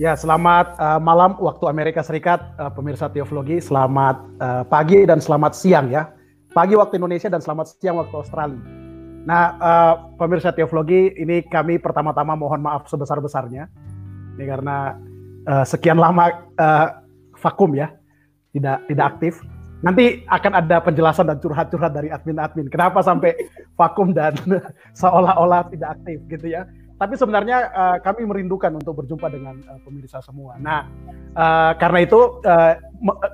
Ya, selamat uh, malam waktu Amerika Serikat, uh, pemirsa Teoflogi. Selamat uh, pagi dan selamat siang ya. Pagi waktu Indonesia dan selamat siang waktu Australia. Nah, uh, pemirsa Teoflogi, ini kami pertama-tama mohon maaf sebesar-besarnya. Ini karena uh, sekian lama uh, vakum ya, tidak tidak aktif. Nanti akan ada penjelasan dan curhat-curhat dari admin-admin. Kenapa sampai vakum dan seolah-olah tidak aktif gitu ya tapi sebenarnya uh, kami merindukan untuk berjumpa dengan uh, pemirsa semua. Nah, uh, karena itu uh,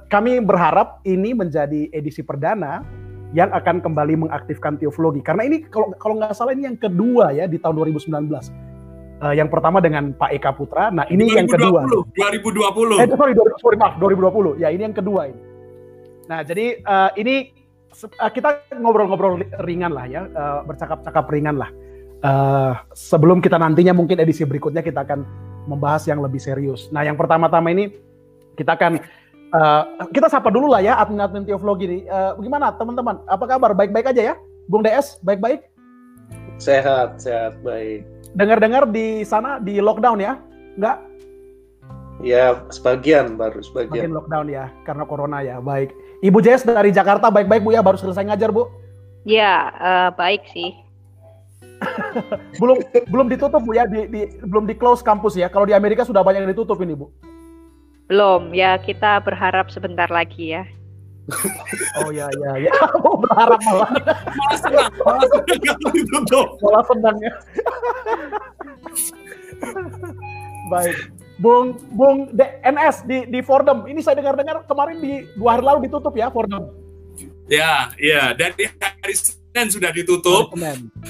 kami berharap ini menjadi edisi perdana yang akan kembali mengaktifkan teoflogi. Karena ini kalau kalau nggak salah ini yang kedua ya di tahun 2019. Uh, yang pertama dengan Pak Eka Putra. Nah, ini 2020, yang kedua. 2020. Eh, sorry, sorry, maaf, 2020. Ya, ini yang kedua ini. Nah, jadi uh, ini uh, kita ngobrol-ngobrol ringan lah ya, uh, bercakap-cakap ringan lah uh, sebelum kita nantinya mungkin edisi berikutnya kita akan membahas yang lebih serius. Nah, yang pertama-tama ini kita akan uh, kita sapa dulu lah ya admin-admin Teoflogi ini. Uh, gimana teman-teman? Apa kabar? Baik-baik aja ya? Bung DS, baik-baik? Sehat, sehat, baik. Dengar-dengar di sana di lockdown ya? Enggak? Ya, sebagian baru sebagian. Sebagian lockdown ya, karena corona ya. Baik. Ibu Jess dari Jakarta baik-baik Bu ya, baru selesai ngajar Bu? Ya, uh, baik sih belum belum ditutup bu ya. Di, di belum di close kampus ya. Kalau di Amerika sudah banyak yang ditutup ini bu. Belum. Ya kita berharap sebentar lagi ya. Oh ya ya ya. Mau berharap malah. Malah senang. Malah senang kalau ditutup. Malah senang ya. Baik. Bung Bung DNS di di Fordham. Ini saya dengar-dengar kemarin di dua hari lalu ditutup ya Fordham. Ya ya. Dan di hari Senin sudah ditutup.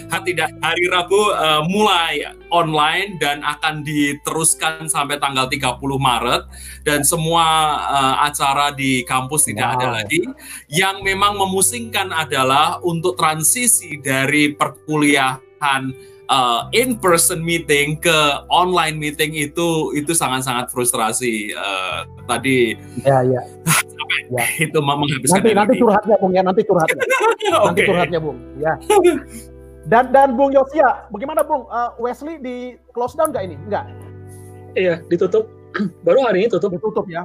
Tidak hari Rabu uh, mulai online dan akan diteruskan sampai tanggal 30 Maret dan semua uh, acara di kampus tidak wow. ada lagi. Yang memang memusingkan adalah untuk transisi dari perkuliahan uh, in person meeting ke online meeting itu itu sangat-sangat frustrasi. Uh, tadi. Ya ya. ya. itu menghabiskan nanti nanti curhatnya bung ya. Nanti curhatnya okay. nanti curhatnya bung. Ya. Dan dan bung Yosia bagaimana bung? Uh, Wesley di close down nggak ini? Nggak? Iya ditutup. Baru hari ini tutup. Ditutup ya.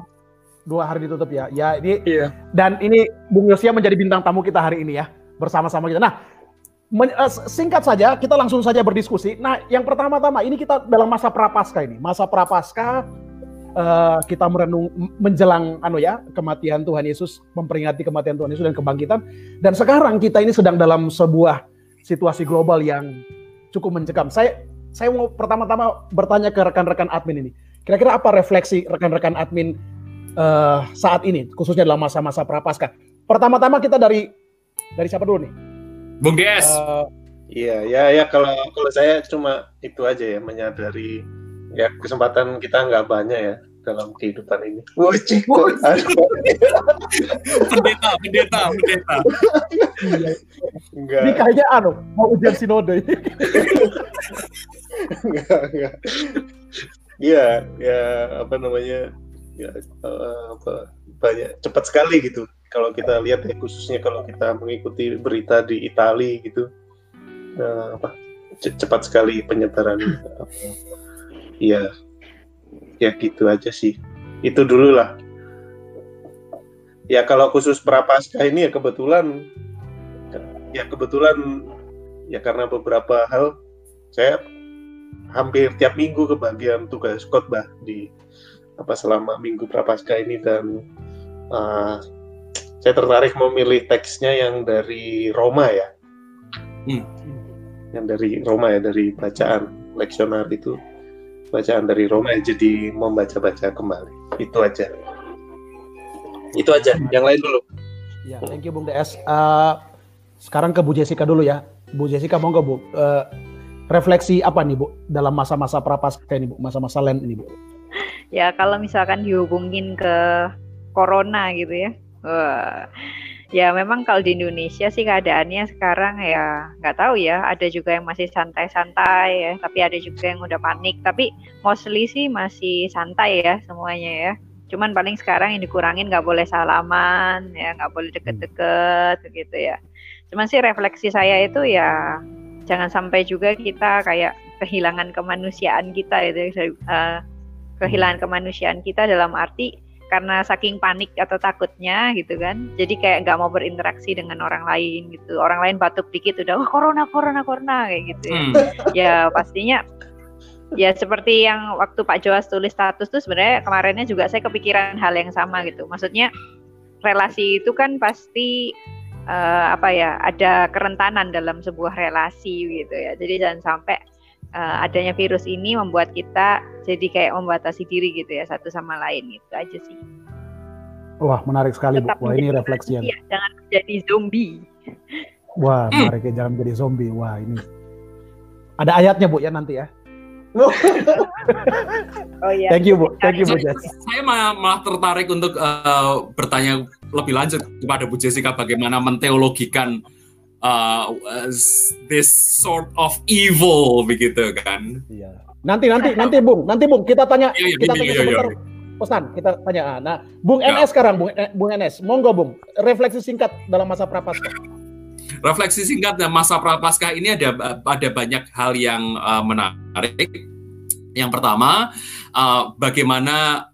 Dua hari ditutup ya. Ya ini iya. dan ini bung Yosia menjadi bintang tamu kita hari ini ya. Bersama-sama kita. Nah men, uh, singkat saja kita langsung saja berdiskusi nah yang pertama-tama ini kita dalam masa prapaskah ini masa prapaskah uh, kita merenung menjelang anu ya kematian Tuhan Yesus, memperingati kematian Tuhan Yesus dan kebangkitan. Dan sekarang kita ini sedang dalam sebuah situasi global yang cukup mencekam. Saya saya mau pertama-tama bertanya ke rekan-rekan admin ini. Kira-kira apa refleksi rekan-rekan admin uh, saat ini, khususnya dalam masa-masa prapaskah? Pertama-tama kita dari dari siapa dulu nih? Bung DS. Uh, Iya, ya, ya kalau kalau saya cuma itu aja ya menyadari ya kesempatan kita nggak banyak ya dalam kehidupan ini. Wajib. pendeta, pendeta, pendeta. Enggak. Ini kayaknya anu mau ujian sinode. enggak, enggak. Iya, ya apa namanya? Ya uh, apa banyak cepat sekali gitu. Kalau kita lihat ya khususnya kalau kita mengikuti berita di Italia gitu. Uh, apa cepat sekali penyebaran. Ya ya gitu aja sih. Itu dulu lah. Ya kalau khusus prapaskah ini ya kebetulan ya kebetulan ya karena beberapa hal saya hampir tiap minggu kebagian tugas khotbah di apa selama minggu prapaskah ini dan uh, saya tertarik memilih teksnya yang dari Roma ya hmm. yang dari Roma ya dari bacaan leksionar itu bacaan dari Roma jadi membaca-baca kembali. Itu aja. Itu aja. Yang lain dulu. Ya, thank you Bung DS. Uh, sekarang ke Bu Jessica dulu ya. Bu Jessica mau nggak Bu? Uh, refleksi apa nih Bu dalam masa-masa prapaskah ini Bu, masa-masa Lent ini Bu? Ya kalau misalkan dihubungin ke corona gitu ya. Uh, Ya memang kalau di Indonesia sih keadaannya sekarang ya nggak tahu ya. Ada juga yang masih santai-santai ya, tapi ada juga yang udah panik. Tapi mostly sih masih santai ya semuanya ya. Cuman paling sekarang yang dikurangin nggak boleh salaman ya, nggak boleh deket-deket gitu ya. Cuman sih refleksi saya itu ya jangan sampai juga kita kayak kehilangan kemanusiaan kita itu uh, kehilangan kemanusiaan kita dalam arti karena saking panik atau takutnya gitu kan. Jadi kayak nggak mau berinteraksi dengan orang lain gitu. Orang lain batuk dikit udah oh, corona corona corona kayak gitu ya. Hmm. ya pastinya ya seperti yang waktu Pak Joas tulis status tuh sebenarnya kemarinnya juga saya kepikiran hal yang sama gitu. Maksudnya relasi itu kan pasti uh, apa ya ada kerentanan dalam sebuah relasi gitu ya. Jadi jangan sampai uh, adanya virus ini membuat kita jadi kayak membatasi diri gitu ya satu sama lain itu aja sih. Wah menarik sekali Tetap Bu. Wah ini refleksi yang. Iya, jangan menjadi zombie. Wah hmm. menarik ya jangan menjadi zombie. Wah ini ada ayatnya Bu ya nanti ya. oh iya. Thank you Bu, thank you Bu Jess. Saya malah, malah tertarik untuk uh, bertanya lebih lanjut kepada Bu Jessica bagaimana menteologikan uh, this sort of evil begitu kan. Iya. Nanti nanti nanti Bung, nanti Bung kita tanya iya, iya, kita iya, tanya iya, sebentar. Iya, Pesan kita tanya. Ah, nah, Bung ya. NS sekarang Bung Bung NS, monggo Bung, refleksi singkat dalam masa prapaskah. Refleksi singkat dalam masa prapaskah ini ada ada banyak hal yang uh, menarik. Yang pertama, uh, bagaimana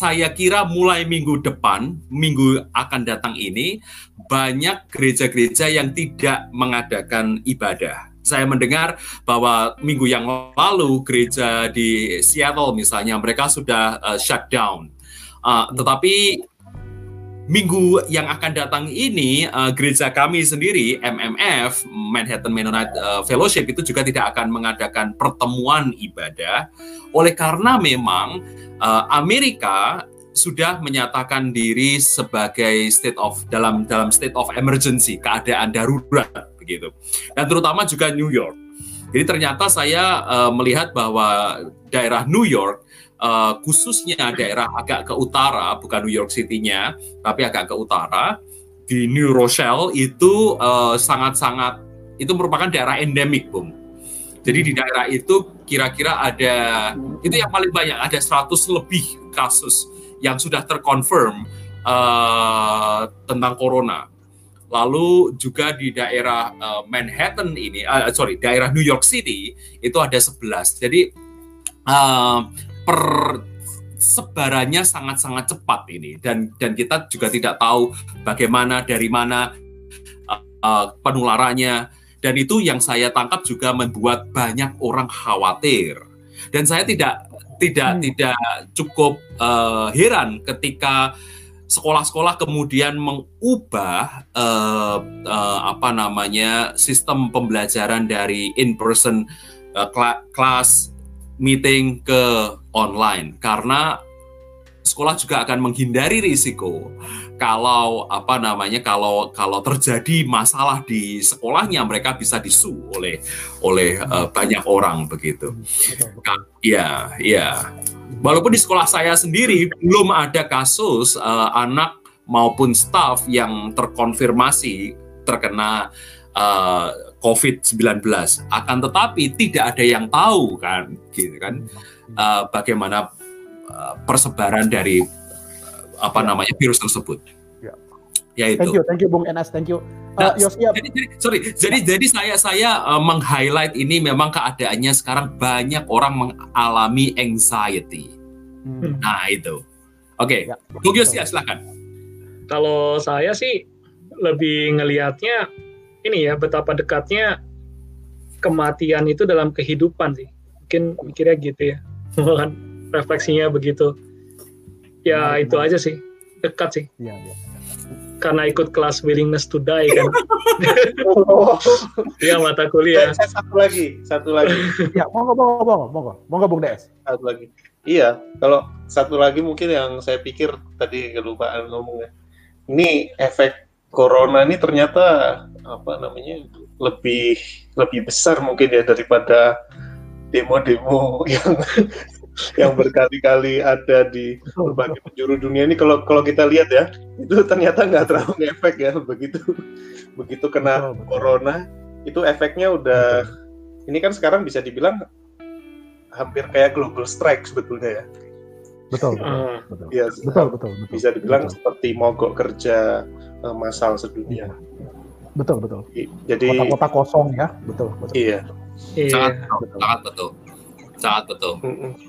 saya kira mulai minggu depan, minggu akan datang ini, banyak gereja-gereja yang tidak mengadakan ibadah. Saya mendengar bahwa minggu yang lalu gereja di Seattle misalnya mereka sudah uh, shut down. Uh, tetapi minggu yang akan datang ini uh, gereja kami sendiri MMF Manhattan Mennonite uh, Fellowship itu juga tidak akan mengadakan pertemuan ibadah. Oleh karena memang uh, Amerika sudah menyatakan diri sebagai state of dalam dalam state of emergency keadaan darurat begitu. Dan terutama juga New York. Jadi ternyata saya uh, melihat bahwa daerah New York uh, khususnya daerah agak ke utara, bukan New York City-nya, tapi agak ke utara di New Rochelle itu eh, sangat-sangat uh, itu merupakan daerah endemik, Bung. Jadi di daerah itu kira-kira ada itu yang paling banyak ada 100 lebih kasus yang sudah terkonfirm uh, tentang corona. Lalu juga di daerah uh, Manhattan ini, uh, sorry, daerah New York City itu ada 11. Jadi uh, persebarannya sangat-sangat cepat ini. Dan dan kita juga tidak tahu bagaimana dari mana uh, penularannya. Dan itu yang saya tangkap juga membuat banyak orang khawatir. Dan saya tidak tidak hmm. tidak cukup uh, heran ketika sekolah-sekolah kemudian mengubah uh, uh, apa namanya sistem pembelajaran dari in person uh, kelas meeting ke online karena sekolah juga akan menghindari risiko kalau apa namanya kalau kalau terjadi masalah di sekolahnya mereka bisa disu oleh oleh uh, banyak orang begitu. Iya, iya. Walaupun di sekolah saya sendiri belum ada kasus uh, anak maupun staff yang terkonfirmasi terkena uh, COVID-19. Akan tetapi tidak ada yang tahu kan, gitu kan, uh, bagaimana uh, persebaran dari uh, apa namanya virus tersebut. Ya. Yaitu. Thank you, thank you Bung Enas, thank you. Uh, nah, jadi, jadi, sorry, jadi jadi saya saya uh, meng-highlight ini memang keadaannya sekarang banyak orang mengalami anxiety. Hmm. Nah itu, oke, okay. ya. Bung Yos ya silakan. Kalau saya sih lebih ngelihatnya ini ya betapa dekatnya kematian itu dalam kehidupan sih. Mungkin mikirnya gitu ya. Kan refleksinya begitu. Ya nah, itu aja sih. Dekat sih. Iya, iya. Karena ikut kelas willingness to die kan. Iya mata kuliah. Saya, satu lagi, satu lagi. ya, monggo, monggo, monggo, monggo, monggo Bung Des. Satu lagi. Iya, kalau satu lagi mungkin yang saya pikir tadi kelupaan ngomongnya. Ini efek corona ini ternyata apa namanya lebih lebih besar mungkin ya daripada demo-demo yang yang berkali-kali ada di berbagai penjuru dunia ini kalau kalau kita lihat ya itu ternyata nggak terlalu efek ya begitu begitu kena betul, corona itu efeknya udah betul. ini kan sekarang bisa dibilang hampir kayak global strike sebetulnya ya betul betul uh, betul. Ya, betul, betul betul bisa dibilang betul. seperti mogok kerja uh, massal sedunia. Betul betul. Jadi kota-kota kosong ya, betul betul. Iya. Sangat betul. Sangat betul. Sangat betul.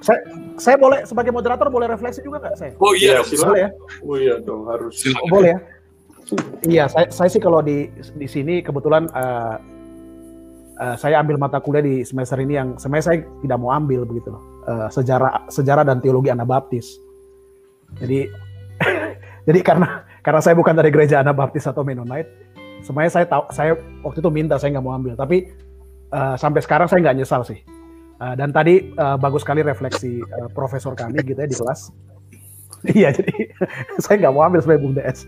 Saya, saya boleh sebagai moderator boleh refleksi juga nggak saya? Oh iya, ya, boleh ya? Oh iya dong harus. Oh, boleh ya? Iya, saya, saya sih kalau di di sini kebetulan uh, uh, saya ambil mata kuliah di semester ini yang sebenarnya saya tidak mau ambil begitu loh. Uh, sejarah sejarah dan teologi Anabaptis. Jadi jadi karena karena saya bukan dari gereja Anabaptis atau Mennonite, sebenarnya saya tahu saya waktu itu minta saya nggak mau ambil, tapi uh, sampai sekarang saya nggak nyesal sih Uh, dan tadi uh, bagus sekali refleksi uh, profesor kami gitu ya di kelas. iya, jadi saya nggak mau ambil sebagai Bung DS.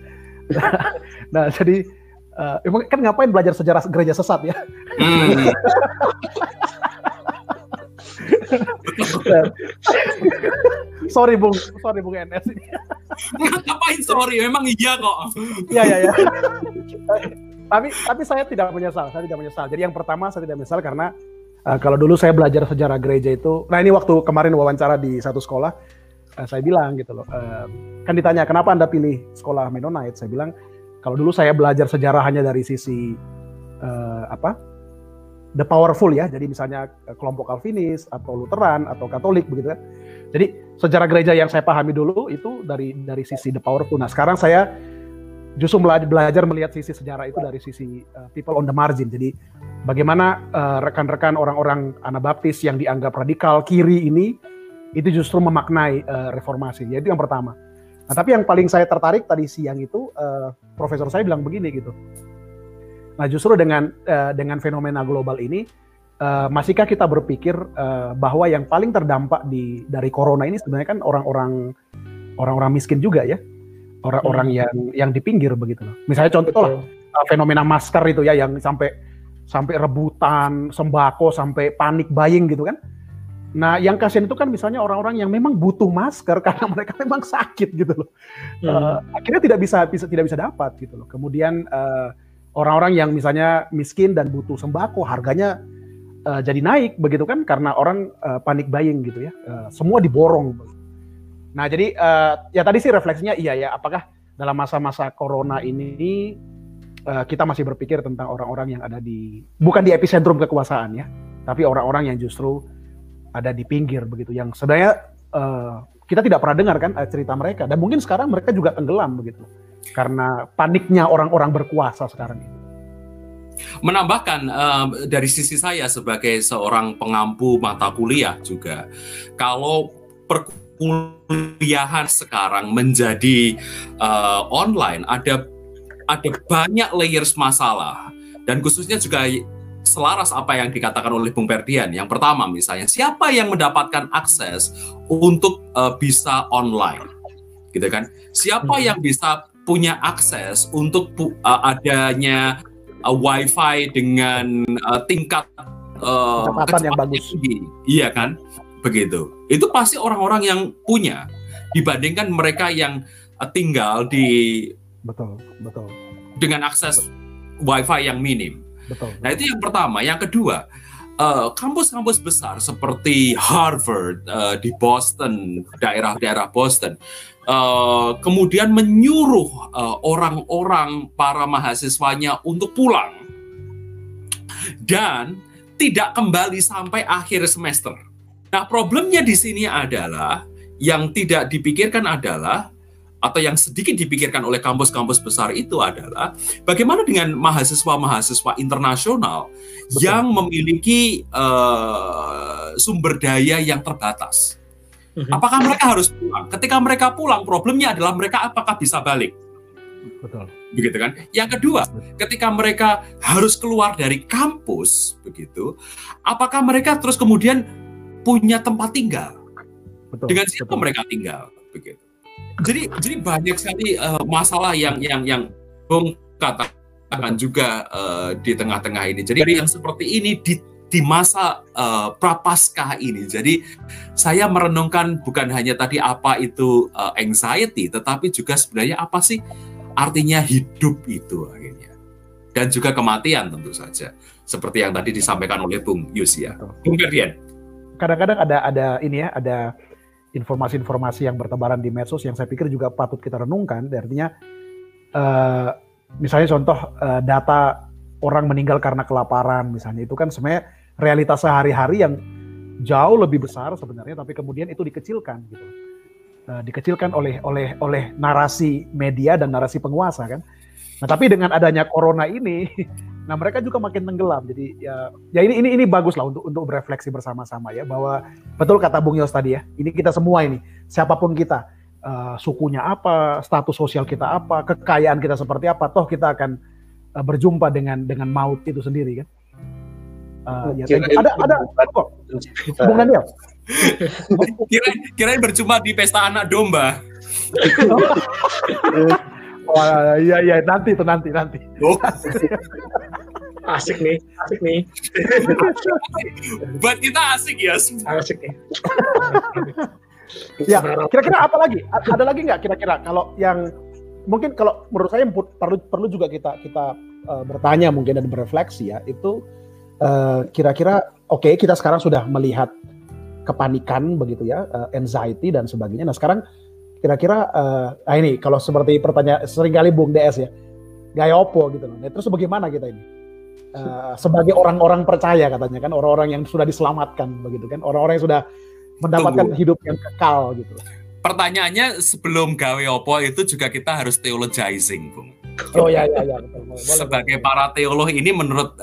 nah, jadi uh, emang kan ngapain belajar sejarah gereja sesat ya? Hmm. sorry Bung, sorry Bung NS. ngapain sorry? Memang iya kok. Iya, iya, iya. tapi tapi saya tidak menyesal, saya tidak menyesal. Jadi yang pertama saya tidak menyesal karena Uh, kalau dulu saya belajar sejarah gereja itu, nah ini waktu kemarin wawancara di satu sekolah, uh, saya bilang gitu loh, uh, kan ditanya kenapa anda pilih sekolah Mennonite, saya bilang kalau dulu saya belajar sejarah hanya dari sisi uh, apa, the powerful ya, jadi misalnya kelompok Calvinis atau Lutheran atau Katolik begitu kan, jadi sejarah gereja yang saya pahami dulu itu dari dari sisi the powerful. Nah sekarang saya justru belajar melihat sisi sejarah itu dari sisi uh, people on the margin. Jadi bagaimana uh, rekan-rekan orang-orang Anabaptis yang dianggap radikal kiri ini itu justru memaknai uh, reformasi. Yaitu yang pertama. Nah, tapi yang paling saya tertarik tadi siang itu uh, profesor saya bilang begini gitu. Nah, justru dengan uh, dengan fenomena global ini uh, masihkah kita berpikir uh, bahwa yang paling terdampak di dari corona ini sebenarnya kan orang-orang orang-orang miskin juga ya orang-orang hmm. yang yang di pinggir begitu loh. Misalnya contoh lah uh, fenomena masker itu ya yang sampai sampai rebutan sembako sampai panik buying gitu kan. Nah, yang kasihan itu kan misalnya orang-orang yang memang butuh masker karena mereka memang sakit gitu loh. Hmm. Uh, akhirnya tidak bisa bisa tidak bisa dapat gitu loh. Kemudian uh, orang-orang yang misalnya miskin dan butuh sembako harganya uh, jadi naik begitu kan karena orang uh, panik buying gitu ya. Uh, semua diborong. Nah, jadi uh, ya tadi sih refleksinya iya ya, apakah dalam masa-masa corona ini uh, kita masih berpikir tentang orang-orang yang ada di bukan di epicentrum kekuasaan ya, tapi orang-orang yang justru ada di pinggir begitu yang sebenarnya uh, kita tidak pernah dengar kan cerita mereka dan mungkin sekarang mereka juga tenggelam begitu karena paniknya orang-orang berkuasa sekarang ini. Menambahkan uh, dari sisi saya sebagai seorang pengampu mata kuliah juga, kalau per perkuliahan sekarang menjadi uh, online ada ada banyak layers masalah dan khususnya juga selaras apa yang dikatakan oleh Bung Perdian. Yang pertama misalnya siapa yang mendapatkan akses untuk uh, bisa online, gitu kan? Siapa hmm. yang bisa punya akses untuk uh, adanya uh, WiFi dengan uh, tingkat uh, kecepatan yang bagus, tinggi, iya kan? begitu. Itu pasti orang-orang yang punya dibandingkan mereka yang uh, tinggal di betul betul dengan akses wifi yang minim. Betul. Nah itu yang pertama. Yang kedua, kampus-kampus uh, besar seperti Harvard uh, di Boston, daerah-daerah Boston, uh, kemudian menyuruh uh, orang-orang para mahasiswanya untuk pulang dan tidak kembali sampai akhir semester. Nah, problemnya di sini adalah yang tidak dipikirkan adalah atau yang sedikit dipikirkan oleh kampus-kampus besar itu adalah bagaimana dengan mahasiswa-mahasiswa internasional Betul. yang memiliki uh, sumber daya yang terbatas. Mhm. Apakah mereka harus pulang? Ketika mereka pulang, problemnya adalah mereka apakah bisa balik? Betul. Begitu kan? Yang kedua, ketika mereka harus keluar dari kampus, begitu, apakah mereka terus kemudian punya tempat tinggal. Betul, Dengan siapa betul. mereka tinggal begitu. Jadi jadi banyak sekali uh, masalah yang yang yang Bung katakan juga uh, di tengah-tengah ini. Jadi yang seperti ini di di masa uh, prapaskah ini. Jadi saya merenungkan bukan hanya tadi apa itu uh, anxiety, tetapi juga sebenarnya apa sih artinya hidup itu akhirnya. Dan juga kematian tentu saja. Seperti yang tadi disampaikan oleh Bung Yus ya. Bung Ferdian kadang-kadang ada ada ini ya, ada informasi-informasi yang bertebaran di medsos yang saya pikir juga patut kita renungkan. Artinya, uh, misalnya contoh uh, data orang meninggal karena kelaparan, misalnya itu kan sebenarnya realitas sehari-hari yang jauh lebih besar sebenarnya, tapi kemudian itu dikecilkan gitu. Uh, dikecilkan oleh oleh oleh narasi media dan narasi penguasa kan. Nah tapi dengan adanya corona ini, nah mereka juga makin tenggelam. Jadi ya, ya ini ini ini bagus lah untuk untuk berefleksi bersama-sama ya bahwa betul kata Bung Yos tadi ya. Ini kita semua ini, siapa pun kita, uh, sukunya apa, status sosial kita apa, kekayaan kita seperti apa, toh kita akan uh, berjumpa dengan dengan maut itu sendiri kan. Uh, ya, ada ada kok Bung Daniel. kira kira berjumpa di pesta anak domba. Wah, iya iya nanti itu nanti nanti. Oh. asik nih, asik nih. Buat kita asik ya. Asik nih. ya, kira-kira apa lagi? Ada lagi nggak kira-kira kalau yang mungkin kalau menurut saya perlu perlu juga kita kita uh, bertanya mungkin dan berefleksi ya itu uh, kira-kira oke okay, kita sekarang sudah melihat kepanikan begitu ya, uh, anxiety dan sebagainya. Nah sekarang kira-kira, uh, nah ini kalau seperti pertanyaan sering kali Bung DS ya, gaya opo gitu loh. Nah, terus bagaimana kita ini? Uh, sebagai orang-orang percaya katanya kan, orang-orang yang sudah diselamatkan begitu kan, orang-orang yang sudah mendapatkan Tunggu. hidup yang kekal gitu. Pertanyaannya sebelum gawe opo itu juga kita harus theologizing, Bung. Oh ya ya ya. Boleh, Sebagai boleh. para teolog ini menurut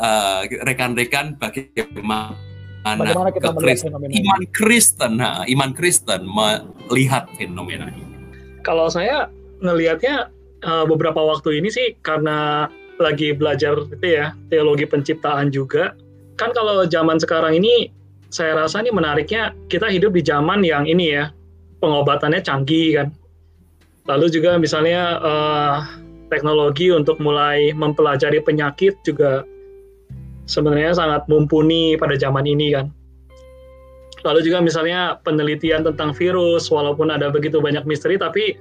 rekan-rekan uh, bagaimana Bagaimana kita melihat fenomena iman Kristen, nah, iman Kristen melihat fenomena ini. Kalau saya ngelihatnya uh, beberapa waktu ini sih karena lagi belajar itu ya teologi penciptaan juga. Kan kalau zaman sekarang ini saya rasa ini menariknya kita hidup di zaman yang ini ya pengobatannya canggih kan. Lalu juga misalnya uh, teknologi untuk mulai mempelajari penyakit juga sebenarnya sangat mumpuni pada zaman ini kan. Lalu juga misalnya penelitian tentang virus, walaupun ada begitu banyak misteri, tapi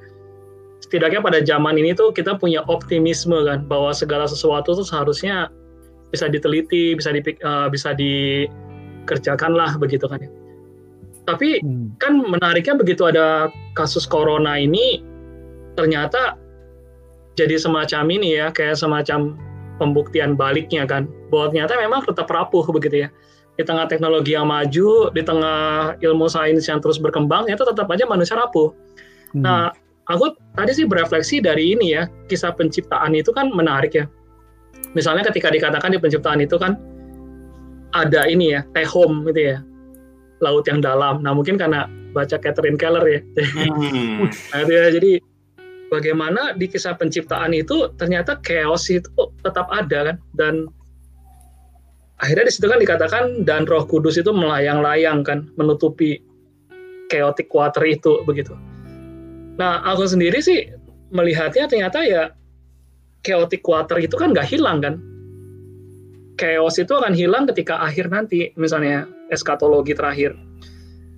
setidaknya pada zaman ini tuh kita punya optimisme kan, bahwa segala sesuatu tuh seharusnya bisa diteliti, bisa di, uh, bisa dikerjakan lah begitu kan ya. Tapi hmm. kan menariknya begitu ada kasus corona ini, ternyata jadi semacam ini ya, kayak semacam pembuktian baliknya kan bahwa ternyata memang tetap rapuh begitu ya di tengah teknologi yang maju di tengah ilmu sains yang terus berkembang itu tetap aja manusia rapuh hmm. nah aku tadi sih berefleksi dari ini ya kisah penciptaan itu kan menarik ya misalnya ketika dikatakan di penciptaan itu kan ada ini ya tehom gitu ya laut yang dalam nah mungkin karena baca Catherine Keller ya hmm. nah itu ya jadi bagaimana di kisah penciptaan itu ternyata chaos itu tetap ada kan dan akhirnya di situ kan dikatakan dan Roh Kudus itu melayang-layang kan menutupi chaotic water itu begitu. Nah aku sendiri sih melihatnya ternyata ya chaotic water itu kan nggak hilang kan. Chaos itu akan hilang ketika akhir nanti misalnya eskatologi terakhir.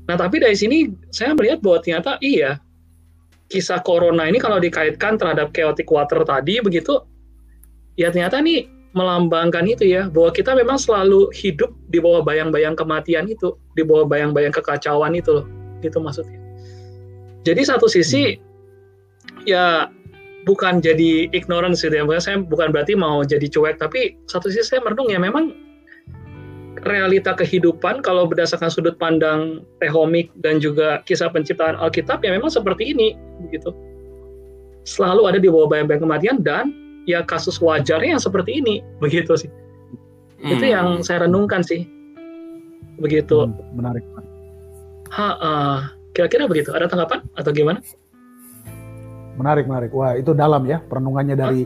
Nah tapi dari sini saya melihat bahwa ternyata iya kisah corona ini kalau dikaitkan terhadap chaotic water tadi begitu ya ternyata nih melambangkan itu ya bahwa kita memang selalu hidup di bawah bayang-bayang kematian itu di bawah bayang-bayang kekacauan itu loh gitu maksudnya jadi satu sisi ya bukan jadi ignorance gitu ya saya bukan berarti mau jadi cuek tapi satu sisi saya merenung ya memang realita kehidupan kalau berdasarkan sudut pandang tehomik dan juga kisah penciptaan Alkitab ya memang seperti ini begitu. Selalu ada di bawah bayang-bayang kematian dan ya kasus wajarnya yang seperti ini begitu sih. Hmm. Itu yang saya renungkan sih. Begitu. Hmm, menarik. Ha, uh, kira-kira begitu. Ada tanggapan atau gimana? Menarik, menarik. Wah, itu dalam ya perenungannya dari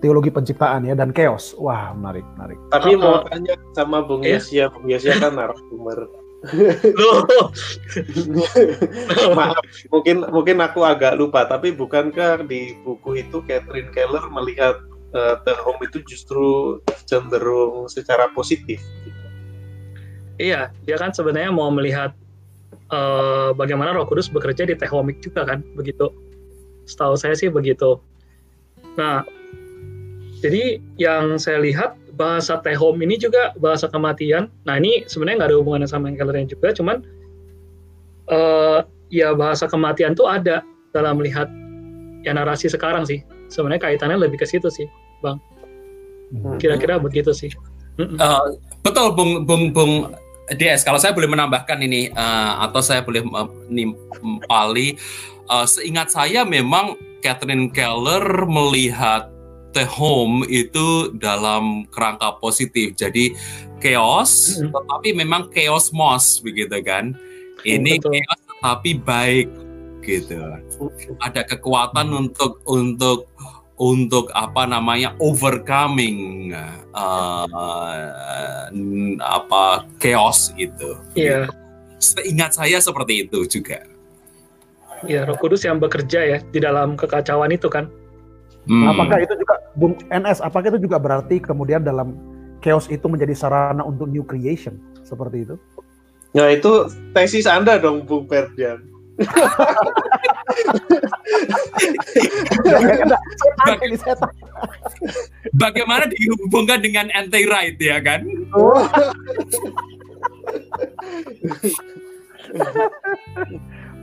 teologi penciptaan ya dan chaos. Wah, menarik, menarik. Tapi uh, mau tanya sama Bung iya? Yesia, Bung Yesia kan narasumber. Maaf, mungkin mungkin aku agak lupa, tapi bukankah di buku itu Catherine Keller melihat uh, The Home itu justru cenderung secara positif? Gitu. Iya, dia kan sebenarnya mau melihat uh, bagaimana Roh Kudus bekerja di Tehomik juga kan, begitu. Setahu saya sih begitu. Nah, jadi yang saya lihat bahasa tehom ini juga bahasa kematian. Nah ini sebenarnya nggak ada hubungannya sama yang kalian juga, cuman uh, ya bahasa kematian tuh ada dalam melihat ya narasi sekarang sih. Sebenarnya kaitannya lebih ke situ sih, bang. Hmm. Kira-kira begitu sih. Uh, betul, bung, bung, bung DS, kalau saya boleh menambahkan ini uh, atau saya boleh menimpali, uh, seingat saya memang Catherine Keller melihat The Home itu dalam kerangka positif. Jadi chaos, mm -hmm. tetapi memang chaos mos begitu kan. Ini Betul. chaos tetapi baik gitu. Ada kekuatan hmm. untuk untuk untuk apa namanya overcoming uh, apa chaos itu. Iya. Seingat saya seperti itu juga. Ya, Roh Kudus yang bekerja ya di dalam kekacauan itu kan. Hmm. Apakah itu juga Bung NS? Apakah itu juga berarti kemudian dalam chaos itu menjadi sarana untuk new creation seperti itu? Nah itu tesis Anda dong Bung Ferdian. Bagaimana dihubungkan dengan anti right ya kan?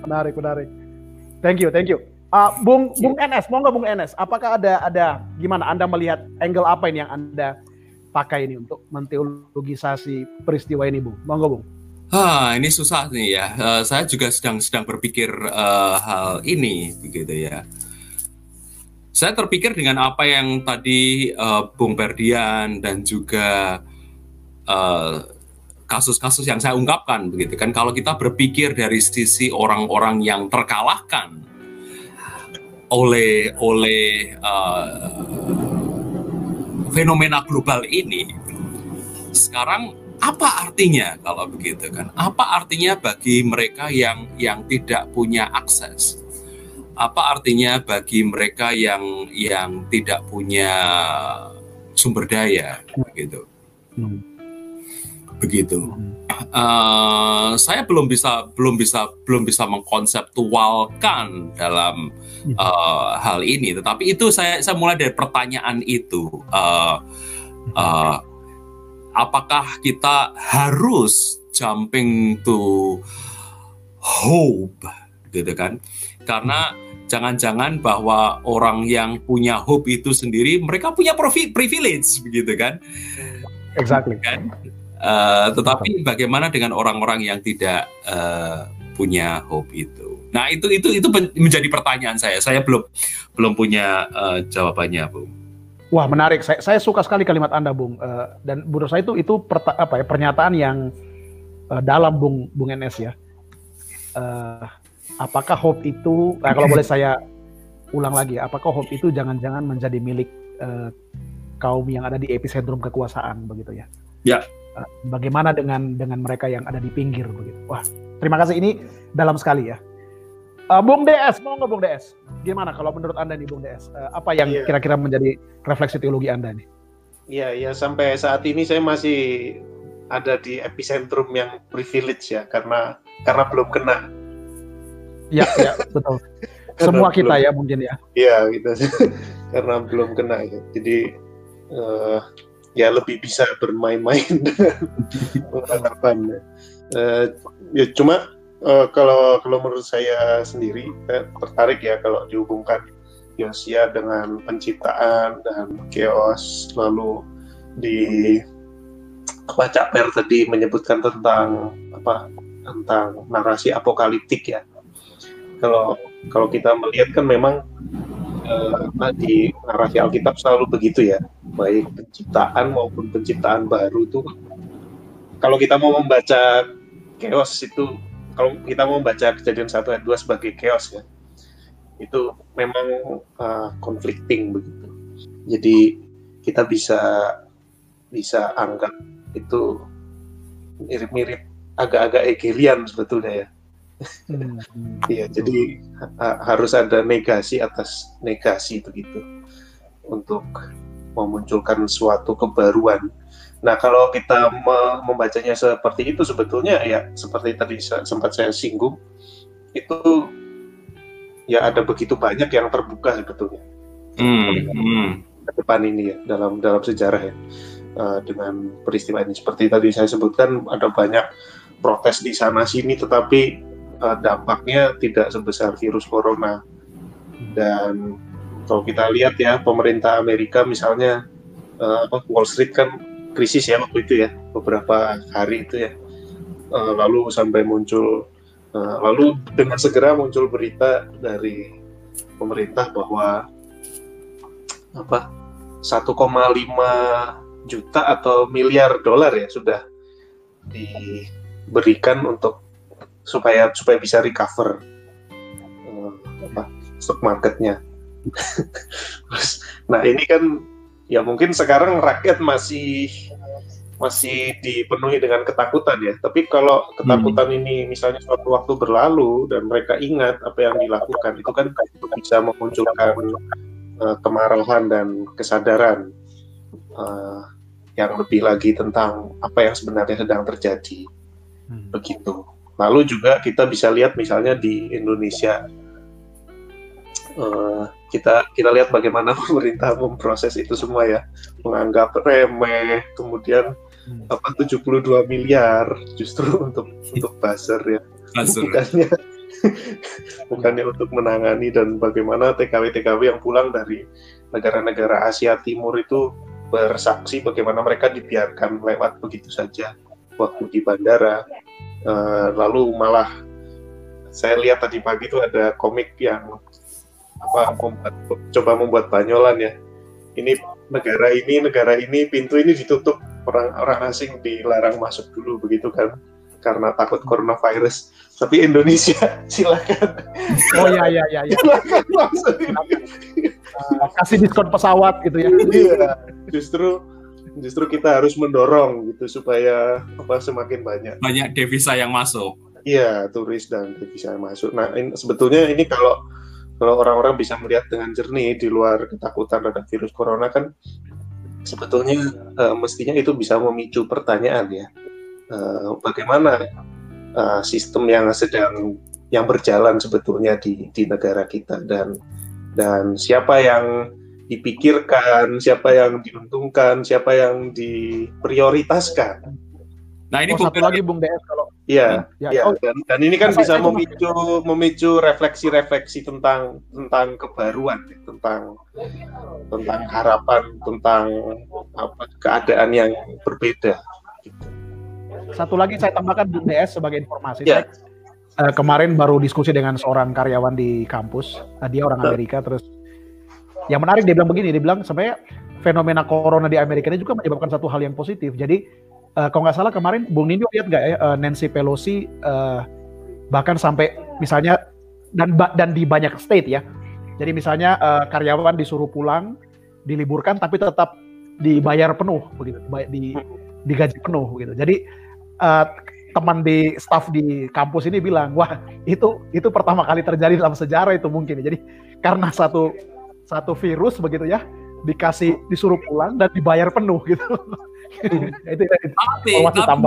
menarik, menarik. Thank you, thank you. Uh, Bung Bung NS, mau nggak Bung NS? Apakah ada ada gimana Anda melihat angle apa ini yang Anda pakai ini untuk menteologisasi peristiwa ini, Bung? Mau nggak, Bung? Ah, ini susah nih ya. Uh, saya juga sedang sedang berpikir uh, hal ini, begitu ya. Saya terpikir dengan apa yang tadi uh, Bung Berdian dan juga kasus-kasus uh, yang saya ungkapkan, begitu kan. Kalau kita berpikir dari sisi orang-orang yang terkalahkan oleh oleh uh, fenomena global ini, sekarang apa artinya kalau begitu kan? Apa artinya bagi mereka yang yang tidak punya akses? Apa artinya bagi mereka yang yang tidak punya sumber daya begitu? Hmm. Begitu. Uh, saya belum bisa belum bisa belum bisa mengkonseptualkan dalam uh, hal ini, tetapi itu saya saya mulai dari pertanyaan itu. Uh, uh, apakah kita harus jumping to hope gitu kan? Karena jangan-jangan bahwa orang yang punya hope itu sendiri mereka punya privilege begitu kan? Exactly. Kan uh, tetapi bagaimana dengan orang-orang yang tidak uh, punya hope itu nah itu itu itu menjadi pertanyaan saya saya belum belum punya uh, jawabannya bu Wah menarik, saya, saya suka sekali kalimat Anda, Bung. Uh, dan menurut saya itu itu perta, apa ya pernyataan yang uh, dalam, Bung Bung NS ya. Uh, apakah hope itu, nah, kalau boleh saya ulang lagi, apakah hope itu jangan-jangan menjadi milik uh, kaum yang ada di epicentrum kekuasaan, begitu ya? Ya. Uh, bagaimana dengan dengan mereka yang ada di pinggir, begitu? Wah, terima kasih ini dalam sekali ya. Uh, Bung DS, mau nggak Bung DS? Gimana kalau menurut Anda nih Bung DS? Uh, apa yang kira kira-kira menjadi refleksi teologi Anda nih? Iya, ya sampai saat ini saya masih ada di epicentrum yang privilege ya karena karena belum kena. Ya, ya betul. Semua kita belum, ya mungkin ya. Iya, gitu. karena belum kena ya. Jadi uh, ya lebih bisa bermain-main. Dengan harapan. Uh, ya cuma uh, kalau kalau menurut saya sendiri saya tertarik ya kalau dihubungkan Yosia dengan penciptaan dan chaos. Lalu di apa Per tadi menyebutkan tentang apa tentang narasi apokaliptik ya. Kalau kalau kita melihat kan memang di narasi Alkitab selalu begitu ya. Baik penciptaan maupun penciptaan baru tuh kalau kita mau membaca chaos itu kalau kita mau baca kejadian satu ayat dua sebagai chaos ya itu memang uh, conflicting begitu. Jadi kita bisa bisa anggap itu mirip-mirip agak-agak Hegelian sebetulnya ya hmm. Iya, jadi ha harus ada negasi atas negasi begitu untuk memunculkan suatu kebaruan Nah, kalau kita membacanya seperti itu sebetulnya ya seperti tadi sempat saya singgung itu ya ada begitu banyak yang terbuka sebetulnya. Hmm, hmm. Ke depan ini ya dalam dalam sejarah ya uh, dengan peristiwa ini seperti tadi saya sebutkan ada banyak protes di sana sini tetapi uh, dampaknya tidak sebesar virus corona. Dan kalau kita lihat ya pemerintah Amerika misalnya uh, Wall Street kan krisis ya waktu itu ya beberapa hari itu ya. Uh, lalu sampai muncul uh, lalu dengan segera muncul berita dari pemerintah bahwa apa 1,5 juta atau miliar dolar ya sudah diberikan untuk supaya supaya bisa recover uh, apa stock marketnya. nah ini kan ya mungkin sekarang rakyat masih masih dipenuhi dengan ketakutan ya. Tapi kalau ketakutan hmm. ini misalnya suatu waktu berlalu dan mereka ingat apa yang dilakukan, itu kan bisa memunculkan uh, kemarahan dan kesadaran uh, yang lebih lagi tentang apa yang sebenarnya sedang terjadi. Hmm. Begitu. Lalu juga kita bisa lihat misalnya di Indonesia uh, kita kita lihat bagaimana pemerintah memproses itu semua ya menganggap remeh kemudian hmm. apa 72 miliar justru untuk untuk buzzer ya buzzer. bukannya bukannya untuk menangani dan bagaimana TKW-TKW yang pulang dari negara-negara Asia Timur itu bersaksi bagaimana mereka dibiarkan lewat begitu saja waktu di bandara uh, lalu malah saya lihat tadi pagi itu ada komik yang apa membuat, coba membuat banyolan ya. Ini negara ini negara ini pintu ini ditutup. Orang orang asing dilarang masuk dulu begitu kan? Karena takut coronavirus. Tapi Indonesia silakan. Oh ya ya ya, ya. silakan masuk. Uh, kasih diskon pesawat gitu ya. Iya justru justru kita harus mendorong gitu supaya apa semakin banyak. Banyak devisa yang masuk. Iya turis dan devisa yang masuk. Nah ini, sebetulnya ini kalau kalau orang-orang bisa melihat dengan jernih di luar ketakutan terhadap virus corona kan sebetulnya uh, mestinya itu bisa memicu pertanyaan ya. Uh, bagaimana uh, sistem yang sedang yang berjalan sebetulnya di di negara kita dan dan siapa yang dipikirkan, siapa yang diuntungkan, siapa yang diprioritaskan. Nah ini oh, satu lagi Bung DS kalau Iya, ya, ya. Oh, dan, dan ini kan bisa memicu memicu refleksi-refleksi tentang tentang kebaruan, tentang tentang harapan, tentang apa keadaan yang berbeda. Satu lagi saya tambahkan Bung DS sebagai informasi. Ya. Saya, uh, kemarin baru diskusi dengan seorang karyawan di kampus, uh, dia orang Amerika, terus yang menarik dia bilang begini, dia bilang sebenarnya fenomena corona di Amerika ini juga menyebabkan satu hal yang positif. Jadi uh, kalau nggak salah kemarin Bung Nino lihat nggak ya uh, Nancy Pelosi uh, bahkan sampai misalnya dan dan di banyak state ya. Jadi misalnya uh, karyawan disuruh pulang, diliburkan tapi tetap dibayar penuh begitu, di digaji penuh gitu. Jadi uh, teman di staff di kampus ini bilang, wah itu itu pertama kali terjadi dalam sejarah itu mungkin. Ya. Jadi karena satu satu virus begitu ya dikasih disuruh pulang dan dibayar penuh gitu. itu, tapi, tapi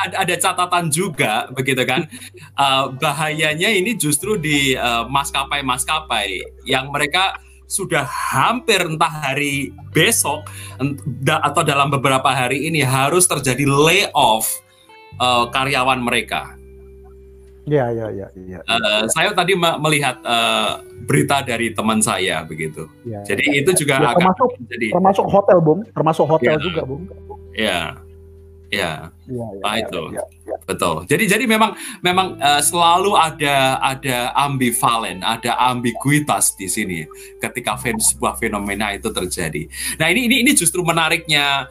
ada, ada catatan juga begitu kan? Uh, bahayanya ini justru di uh, maskapai-maskapai yang mereka sudah hampir entah hari besok atau dalam beberapa hari ini harus terjadi layoff uh, karyawan mereka Iya, iya, iya. Ya, uh, saya tadi melihat uh, berita dari teman saya begitu. Ya, Jadi ya, itu juga ya, agak termasuk, jadi termasuk hotel, Bung, termasuk hotel ya, juga, Bung. Iya. Ya, ya, ya, nah, itu ya, ya, betul. Jadi jadi memang memang uh, selalu ada ada ambivalen, ada ambiguitas di sini ketika fen, sebuah fenomena itu terjadi. Nah ini ini ini justru menariknya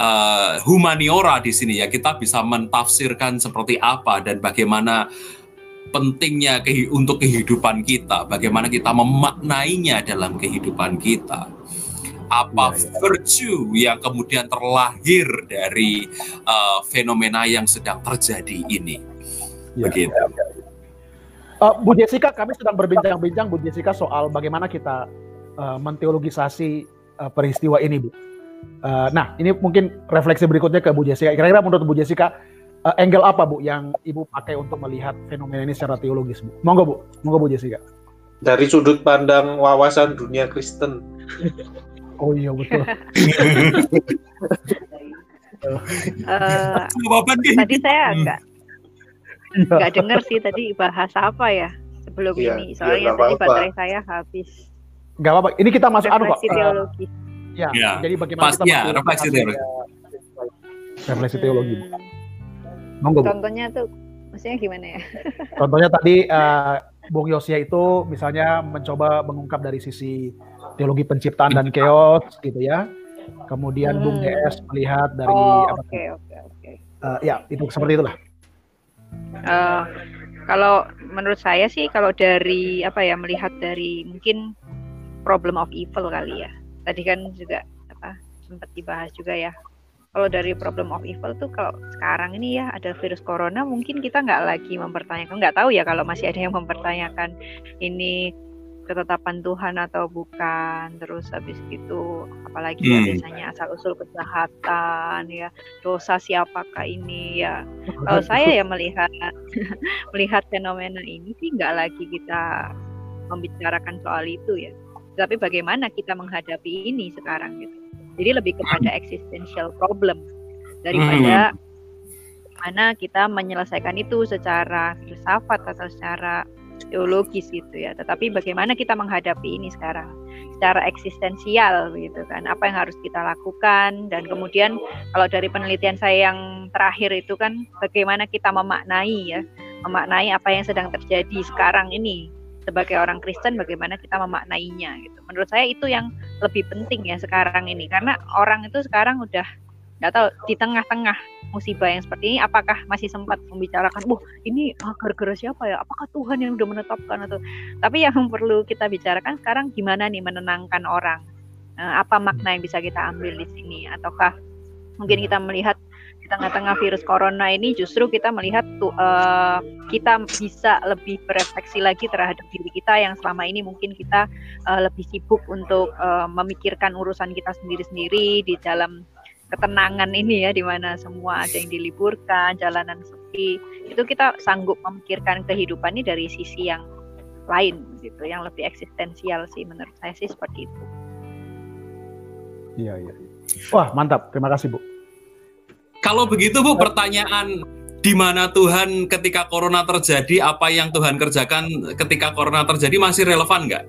uh, humaniora di sini ya kita bisa mentafsirkan seperti apa dan bagaimana pentingnya ke, untuk kehidupan kita, bagaimana kita memaknainya dalam kehidupan kita. Apa ya, ya. virtue yang kemudian terlahir dari uh, fenomena yang sedang terjadi ini. Ya, Begitu. Ya, ya. Uh, Bu Jessica, kami sedang berbincang-bincang Bu Jessica soal bagaimana kita uh, menteologisasi uh, peristiwa ini, Bu. Uh, nah, ini mungkin refleksi berikutnya ke Bu Jessica. Kira-kira menurut Bu Jessica, uh, angle apa Bu yang Ibu pakai untuk melihat fenomena ini secara teologis, Bu? Monggo Bu, monggo Bu Jessica. Dari sudut pandang wawasan dunia Kristen. oh iya betul. uh, tadi saya agak iya. nggak dengar sih tadi bahas apa ya sebelum ya, ini soalnya ya, tadi baterai saya habis. Gak apa-apa. Ini kita masuk anu kok. teologis. Ya, ya. jadi bagaimana Pas, kita ya, refleksi teologi. Refleksi teologi. Monggo, Contohnya tuh maksudnya gimana ya? Contohnya tadi uh, Bung Yosia itu misalnya mencoba mengungkap dari sisi teologi penciptaan dan chaos gitu ya. Kemudian hmm. Bung DS melihat dari oh, apa? Oke oke oke. Eh, ya itu seperti itulah. Uh, kalau menurut saya sih kalau dari apa ya melihat dari mungkin problem of evil kali ya. Tadi kan juga apa sempat dibahas juga ya. Kalau dari problem of evil tuh kalau sekarang ini ya ada virus corona mungkin kita nggak lagi mempertanyakan nggak tahu ya kalau masih ada yang mempertanyakan ini ketetapan Tuhan atau bukan terus habis itu apalagi hmm. ya biasanya asal usul kejahatan ya dosa siapakah ini ya. Kalau saya ya melihat melihat fenomena ini sih nggak lagi kita membicarakan soal itu ya tapi bagaimana kita menghadapi ini sekarang gitu jadi lebih kepada existential problem daripada hmm. mana kita menyelesaikan itu secara filsafat atau secara teologis gitu ya. Tetapi bagaimana kita menghadapi ini sekarang secara eksistensial gitu kan. Apa yang harus kita lakukan dan kemudian kalau dari penelitian saya yang terakhir itu kan bagaimana kita memaknai ya, memaknai apa yang sedang terjadi sekarang ini sebagai orang Kristen bagaimana kita memaknainya gitu. Menurut saya itu yang lebih penting ya sekarang ini karena orang itu sekarang udah nggak tahu di tengah-tengah musibah yang seperti ini apakah masih sempat membicarakan, "Wah, ini ah, gara-gara siapa ya? Apakah Tuhan yang udah menetapkan atau?" Tapi yang perlu kita bicarakan sekarang gimana nih menenangkan orang? Eh, apa makna yang bisa kita ambil di sini ataukah mungkin kita melihat tengah-tengah virus corona ini justru kita melihat tuh uh, kita bisa lebih berefleksi lagi terhadap diri kita yang selama ini mungkin kita uh, lebih sibuk untuk uh, memikirkan urusan kita sendiri-sendiri di dalam ketenangan ini ya di mana semua ada yang diliburkan, jalanan sepi. Itu kita sanggup memikirkan kehidupan ini dari sisi yang lain gitu, yang lebih eksistensial sih menurut saya sih seperti itu. Iya, iya. Wah, mantap. Terima kasih, Bu. Kalau begitu Bu, pertanyaan di mana Tuhan ketika corona terjadi, apa yang Tuhan kerjakan ketika corona terjadi masih relevan nggak?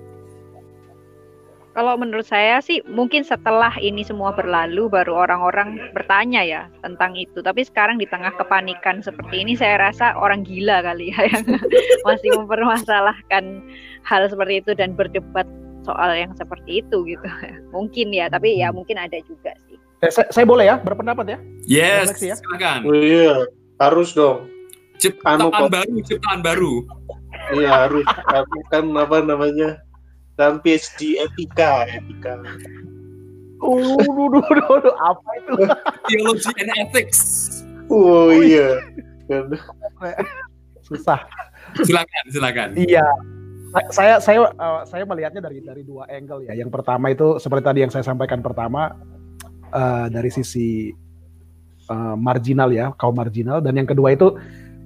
Kalau menurut saya sih mungkin setelah ini semua berlalu baru orang-orang bertanya ya tentang itu. Tapi sekarang di tengah kepanikan seperti ini saya rasa orang gila kali ya yang masih mempermasalahkan hal seperti itu dan berdebat soal yang seperti itu gitu. Mungkin ya, tapi ya mungkin ada juga sih. Eh, saya, saya boleh ya berpendapat ya? Yes, ya? silakan. Oh iya, harus dong. Ciptaan anu, baru, ciptaan baru. Iya harus. Aku kan apa namanya? Dan PhD etika, etika. Oh, duh, duh, duh, duh, apa itu? Theology and ethics. Oh iya. Susah. Silakan, silakan. Iya. Saya saya uh, saya melihatnya dari dari dua angle ya. Yang pertama itu seperti tadi yang saya sampaikan pertama uh, dari sisi uh, marginal ya kaum marginal dan yang kedua itu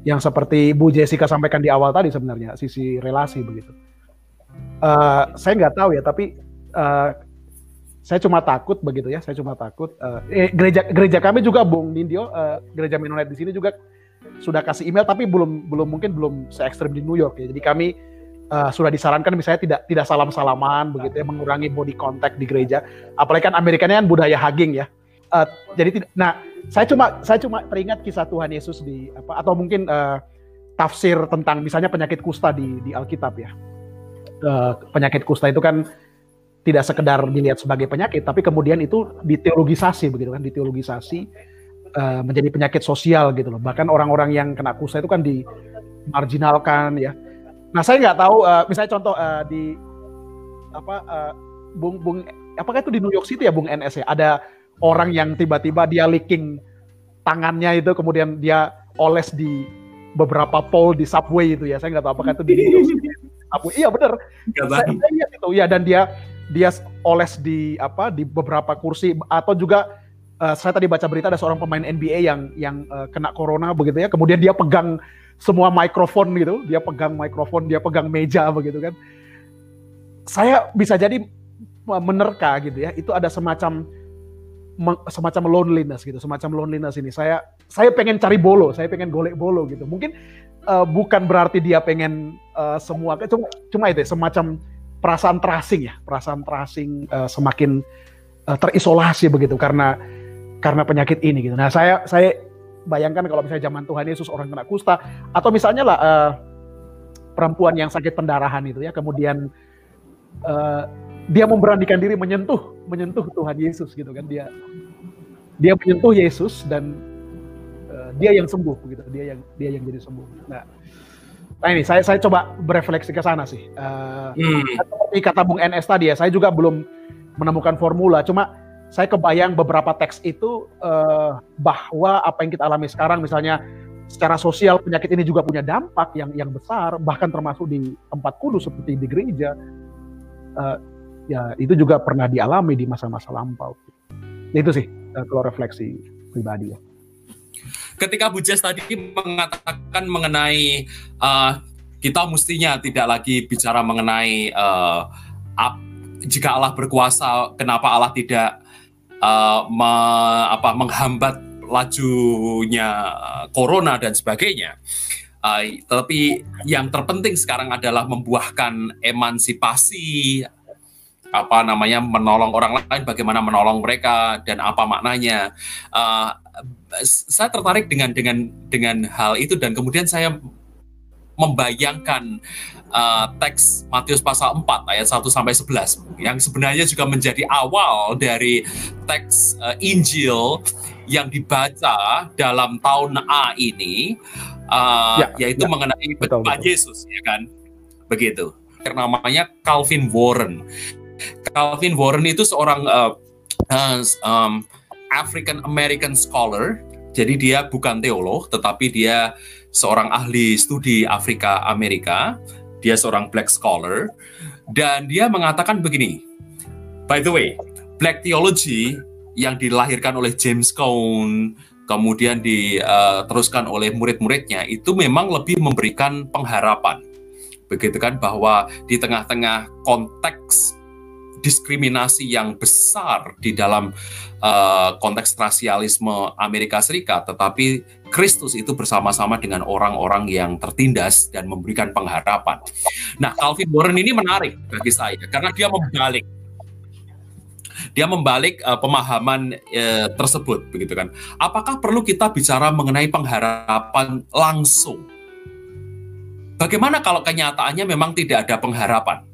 yang seperti Bu Jessica sampaikan di awal tadi sebenarnya sisi relasi begitu. Uh, saya nggak tahu ya tapi uh, saya cuma takut begitu ya saya cuma takut uh, eh, gereja gereja kami juga Bung Nindyo uh, gereja Mennonite di sini juga sudah kasih email tapi belum belum mungkin belum se ekstrim di New York ya jadi kami uh, sudah disarankan misalnya tidak tidak salam salaman begitu ya mengurangi body contact di gereja. Apalagi kan Amerikanya kan budaya hugging ya. Uh, jadi tidak nah saya cuma saya cuma teringat kisah Tuhan Yesus di apa atau mungkin uh, tafsir tentang misalnya penyakit kusta di di Alkitab ya. Uh, penyakit kusta itu kan tidak sekedar dilihat sebagai penyakit tapi kemudian itu diteologisasi begitu kan diteologisasi uh, menjadi penyakit sosial gitu loh. Bahkan orang-orang yang kena kusta itu kan dimarginalkan ya Nah saya nggak tahu, uh, misalnya contoh uh, di apa uh, Bung Bung apakah itu di New York City ya Bung NS ya? Ada orang yang tiba-tiba dia leaking tangannya itu kemudian dia oles di beberapa pole di subway itu ya. Saya nggak tahu apakah itu di New York City. Subway. Iya benar. Saya, saya lihat itu ya dan dia dia oles di apa di beberapa kursi atau juga uh, saya tadi baca berita ada seorang pemain NBA yang yang uh, kena corona begitu ya. Kemudian dia pegang semua mikrofon gitu, dia pegang mikrofon, dia pegang meja begitu kan. Saya bisa jadi menerka gitu ya, itu ada semacam semacam loneliness gitu, semacam loneliness ini. Saya saya pengen cari bolo, saya pengen golek bolo gitu. Mungkin uh, bukan berarti dia pengen uh, semua cuma cuma itu ya, semacam perasaan terasing ya, perasaan terasing uh, semakin uh, terisolasi begitu karena karena penyakit ini gitu. Nah, saya saya bayangkan kalau misalnya zaman Tuhan Yesus orang kena kusta atau misalnya lah uh, perempuan yang sakit pendarahan itu ya kemudian uh, dia memberanikan diri menyentuh menyentuh Tuhan Yesus gitu kan dia dia menyentuh Yesus dan uh, dia yang sembuh gitu dia yang dia yang jadi sembuh nah Nah ini saya saya coba berefleksi ke sana sih. Uh, hmm. Seperti kata Bung NS tadi ya, saya juga belum menemukan formula. Cuma saya kebayang beberapa teks itu uh, bahwa apa yang kita alami sekarang, misalnya secara sosial penyakit ini juga punya dampak yang yang besar, bahkan termasuk di tempat kudus seperti di gereja. Uh, ya itu juga pernah dialami di masa-masa lampau. Ya, itu sih uh, kalau refleksi pribadi ya ketika Bu Jess tadi mengatakan mengenai uh, kita mestinya tidak lagi bicara mengenai uh, jika Allah berkuasa, kenapa Allah tidak uh, me, apa, menghambat lajunya corona dan sebagainya. Uh, tapi yang terpenting sekarang adalah membuahkan emansipasi apa namanya menolong orang lain, bagaimana menolong mereka dan apa maknanya. Uh, saya tertarik dengan dengan dengan hal itu dan kemudian saya membayangkan uh, teks Matius pasal 4 ayat 1 sampai 11 yang sebenarnya juga menjadi awal dari teks uh, Injil yang dibaca dalam tahun A ini uh, ya, yaitu ya. mengenai betul, betul. Yesus ya kan begitu namanya Calvin Warren Calvin Warren itu seorang uh, uh, um, African American scholar. Jadi dia bukan teolog, tetapi dia seorang ahli studi Afrika Amerika. Dia seorang black scholar dan dia mengatakan begini. By the way, black theology yang dilahirkan oleh James Cone kemudian diteruskan uh, oleh murid-muridnya itu memang lebih memberikan pengharapan begitu kan bahwa di tengah-tengah konteks diskriminasi yang besar di dalam uh, konteks rasialisme Amerika Serikat, tetapi Kristus itu bersama-sama dengan orang-orang yang tertindas dan memberikan pengharapan. Nah, Calvin Warren ini menarik bagi saya karena dia membalik dia membalik uh, pemahaman uh, tersebut begitu kan. Apakah perlu kita bicara mengenai pengharapan langsung? Bagaimana kalau kenyataannya memang tidak ada pengharapan?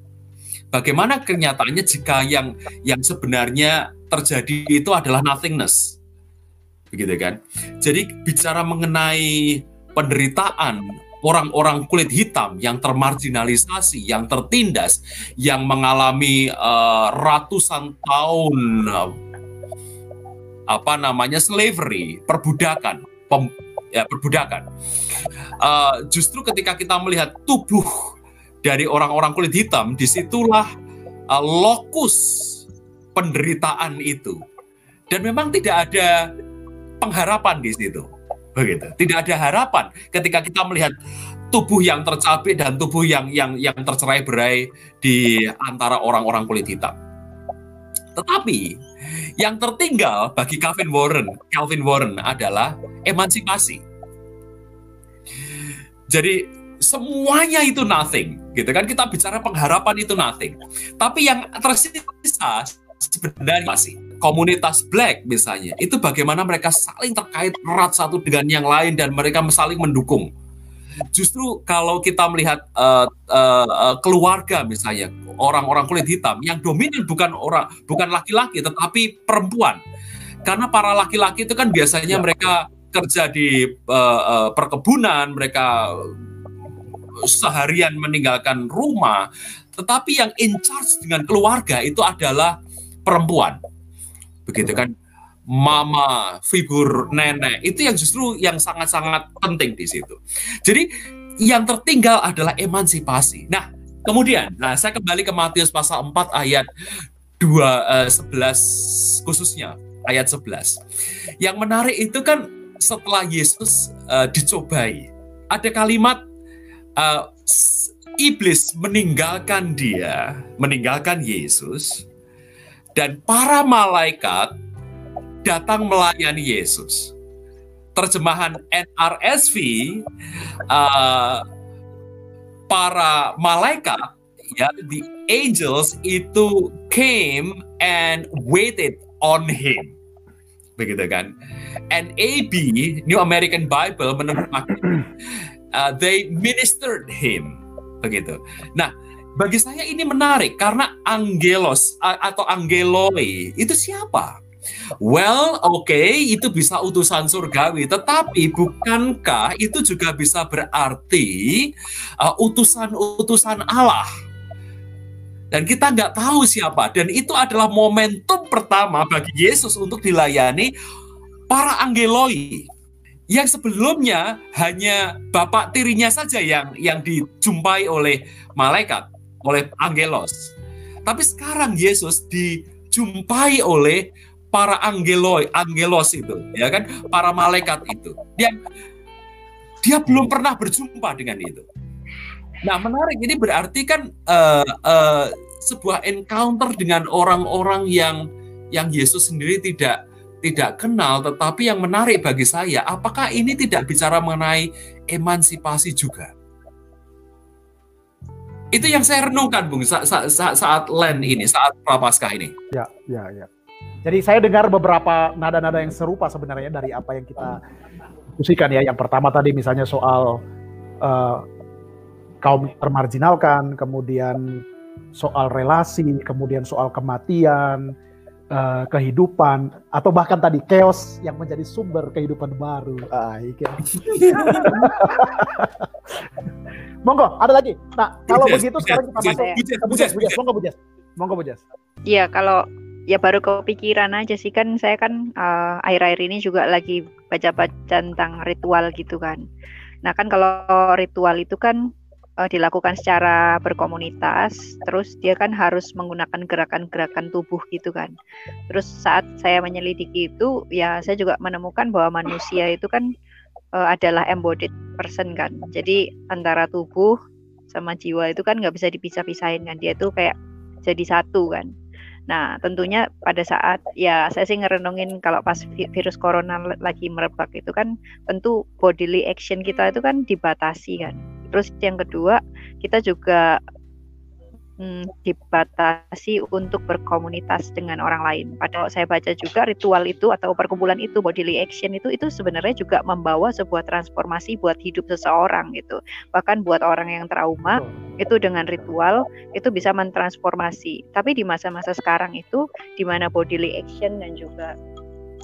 Bagaimana kenyataannya jika yang yang sebenarnya terjadi itu adalah nothingness? Begitu kan? Jadi bicara mengenai penderitaan orang-orang kulit hitam yang termarginalisasi, yang tertindas, yang mengalami uh, ratusan tahun uh, apa namanya slavery, perbudakan, pem, ya perbudakan. Uh, justru ketika kita melihat tubuh dari orang-orang kulit hitam, di situlah uh, lokus penderitaan itu. Dan memang tidak ada pengharapan di situ. Begitu. Tidak ada harapan ketika kita melihat tubuh yang tercapek dan tubuh yang yang yang tercerai-berai di antara orang-orang kulit hitam. Tetapi yang tertinggal bagi Calvin Warren, Calvin Warren adalah emansipasi. Jadi semuanya itu nothing gitu kan kita bicara pengharapan itu nothing tapi yang tersisa sebenarnya masih komunitas black misalnya itu bagaimana mereka saling terkait erat satu dengan yang lain dan mereka saling mendukung justru kalau kita melihat uh, uh, keluarga misalnya orang-orang kulit hitam yang dominan bukan orang bukan laki-laki tetapi perempuan karena para laki-laki itu kan biasanya ya. mereka kerja di uh, uh, perkebunan mereka seharian meninggalkan rumah, tetapi yang in charge dengan keluarga itu adalah perempuan. Begitu kan? Mama, figur nenek, itu yang justru yang sangat-sangat penting di situ. Jadi yang tertinggal adalah emansipasi. Nah, kemudian, nah saya kembali ke Matius pasal 4 ayat 2 uh, 11 khususnya ayat 11. Yang menarik itu kan setelah Yesus uh, dicobai, ada kalimat uh, iblis meninggalkan dia, meninggalkan Yesus, dan para malaikat datang melayani Yesus. Terjemahan NRSV, uh, para malaikat, ya, the angels itu came and waited on him, begitu kan? NAB New American Bible menerjemahkan uh, they ministered him begitu. Nah, bagi saya ini menarik karena angelos atau angeloi itu siapa? Well, oke, okay, itu bisa utusan surgawi, tetapi bukankah itu juga bisa berarti utusan-utusan uh, Allah? Dan kita nggak tahu siapa. Dan itu adalah momentum pertama bagi Yesus untuk dilayani para angeloi yang sebelumnya hanya bapak tirinya saja yang yang dijumpai oleh malaikat, oleh angelos. Tapi sekarang Yesus dijumpai oleh para angeloi, angelos itu, ya kan, para malaikat itu. Dia dia belum pernah berjumpa dengan itu. Nah, menarik ini berarti kan uh, uh, sebuah encounter dengan orang-orang yang yang Yesus sendiri tidak tidak kenal, tetapi yang menarik bagi saya, apakah ini tidak bicara mengenai emansipasi juga? Itu yang saya renungkan, Bung, saat, saat, saat, saat land ini, saat prapaskah ini. Ya, ya, ya. Jadi saya dengar beberapa nada-nada yang serupa sebenarnya dari apa yang kita diskusikan ya. Yang pertama tadi misalnya soal uh, kaum termarginalkan, kemudian soal relasi, kemudian soal kematian, uh, kehidupan, atau bahkan tadi chaos yang menjadi sumber kehidupan baru. Ah, iya. Monggo, ada lagi. Nah, kalau bujes, begitu bujes, sekarang kita masuk ke bujes, bujes, bujes, monggo bujes. Monggo bujes. Iya, kalau ya baru kepikiran aja sih kan saya kan uh, akhir-akhir ini juga lagi baca-baca tentang ritual gitu kan. Nah kan kalau ritual itu kan uh, dilakukan secara berkomunitas, terus dia kan harus menggunakan gerakan-gerakan tubuh gitu kan. Terus saat saya menyelidiki itu, ya saya juga menemukan bahwa manusia itu kan uh, adalah embodied person kan. Jadi antara tubuh sama jiwa itu kan nggak bisa dipisah-pisahin kan. Dia tuh kayak jadi satu kan. Nah, tentunya pada saat ya saya sih ngerenungin kalau pas virus corona lagi merebak itu kan tentu bodily action kita itu kan dibatasi kan. Terus yang kedua, kita juga hmm, dibatasi untuk berkomunitas dengan orang lain. Padahal saya baca juga ritual itu atau perkumpulan itu bodily action itu itu sebenarnya juga membawa sebuah transformasi buat hidup seseorang gitu. Bahkan buat orang yang trauma itu dengan ritual itu bisa mentransformasi. Tapi di masa-masa sekarang itu di mana bodily action dan juga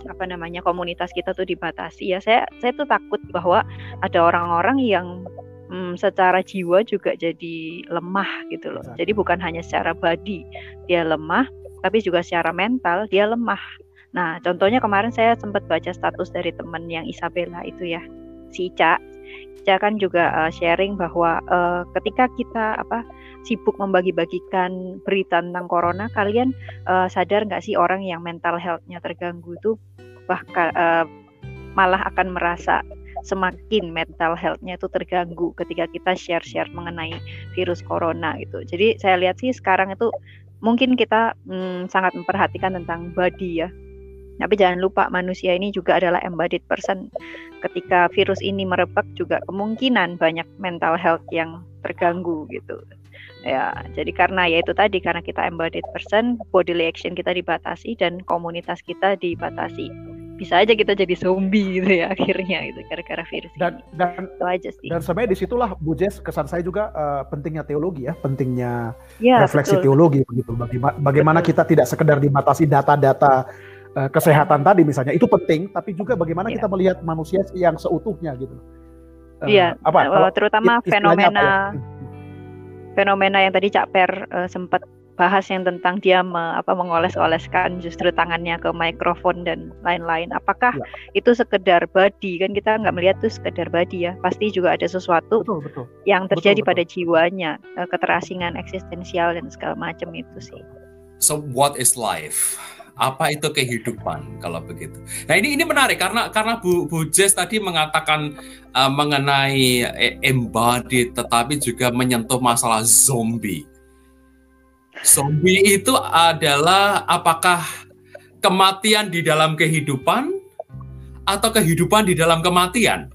apa namanya komunitas kita tuh dibatasi ya saya saya tuh takut bahwa ada orang-orang yang hmm, secara jiwa juga jadi lemah gitu loh. Jadi bukan hanya secara body dia lemah, tapi juga secara mental dia lemah. Nah, contohnya kemarin saya sempat baca status dari teman yang Isabella itu ya, si Ica. Ica kan juga uh, sharing bahwa uh, ketika kita apa sibuk membagi-bagikan berita tentang corona, kalian uh, sadar nggak sih orang yang mental health-nya terganggu itu bahkan uh, malah akan merasa semakin mental health-nya itu terganggu ketika kita share-share mengenai virus corona gitu. Jadi saya lihat sih sekarang itu mungkin kita hmm, sangat memperhatikan tentang body ya. Tapi jangan lupa manusia ini juga adalah embodied person. Ketika virus ini merebak juga kemungkinan banyak mental health yang terganggu gitu. Ya, jadi karena ya itu tadi karena kita embodied person, body action kita dibatasi dan komunitas kita dibatasi bisa aja kita jadi zombie gitu ya akhirnya gitu gara-gara virus dan ini. dan itu aja sih dan sebenarnya di situlah Bu Jess kesan saya juga uh, pentingnya teologi ya pentingnya ya, refleksi betul. teologi begitu bagaimana bagaimana kita tidak sekedar dibatasi data-data uh, kesehatan tadi misalnya itu penting tapi juga bagaimana ya. kita melihat manusia yang seutuhnya gitu uh, iya apa uh, terutama fenomena ya? fenomena yang tadi Cak Per uh, sempat bahas yang tentang dia me, apa mengoles-oleskan justru tangannya ke mikrofon dan lain-lain. Apakah ya. itu sekedar body kan kita nggak melihat tuh sekedar body ya. Pasti juga ada sesuatu betul, betul. yang terjadi betul, betul. pada jiwanya, eh, keterasingan eksistensial dan segala macam itu sih. So what is life? Apa itu kehidupan kalau begitu? Nah ini ini menarik karena karena Bu Bu Jess tadi mengatakan uh, mengenai eh, embodied tetapi juga menyentuh masalah zombie Zombie itu adalah apakah kematian di dalam kehidupan atau kehidupan di dalam kematian?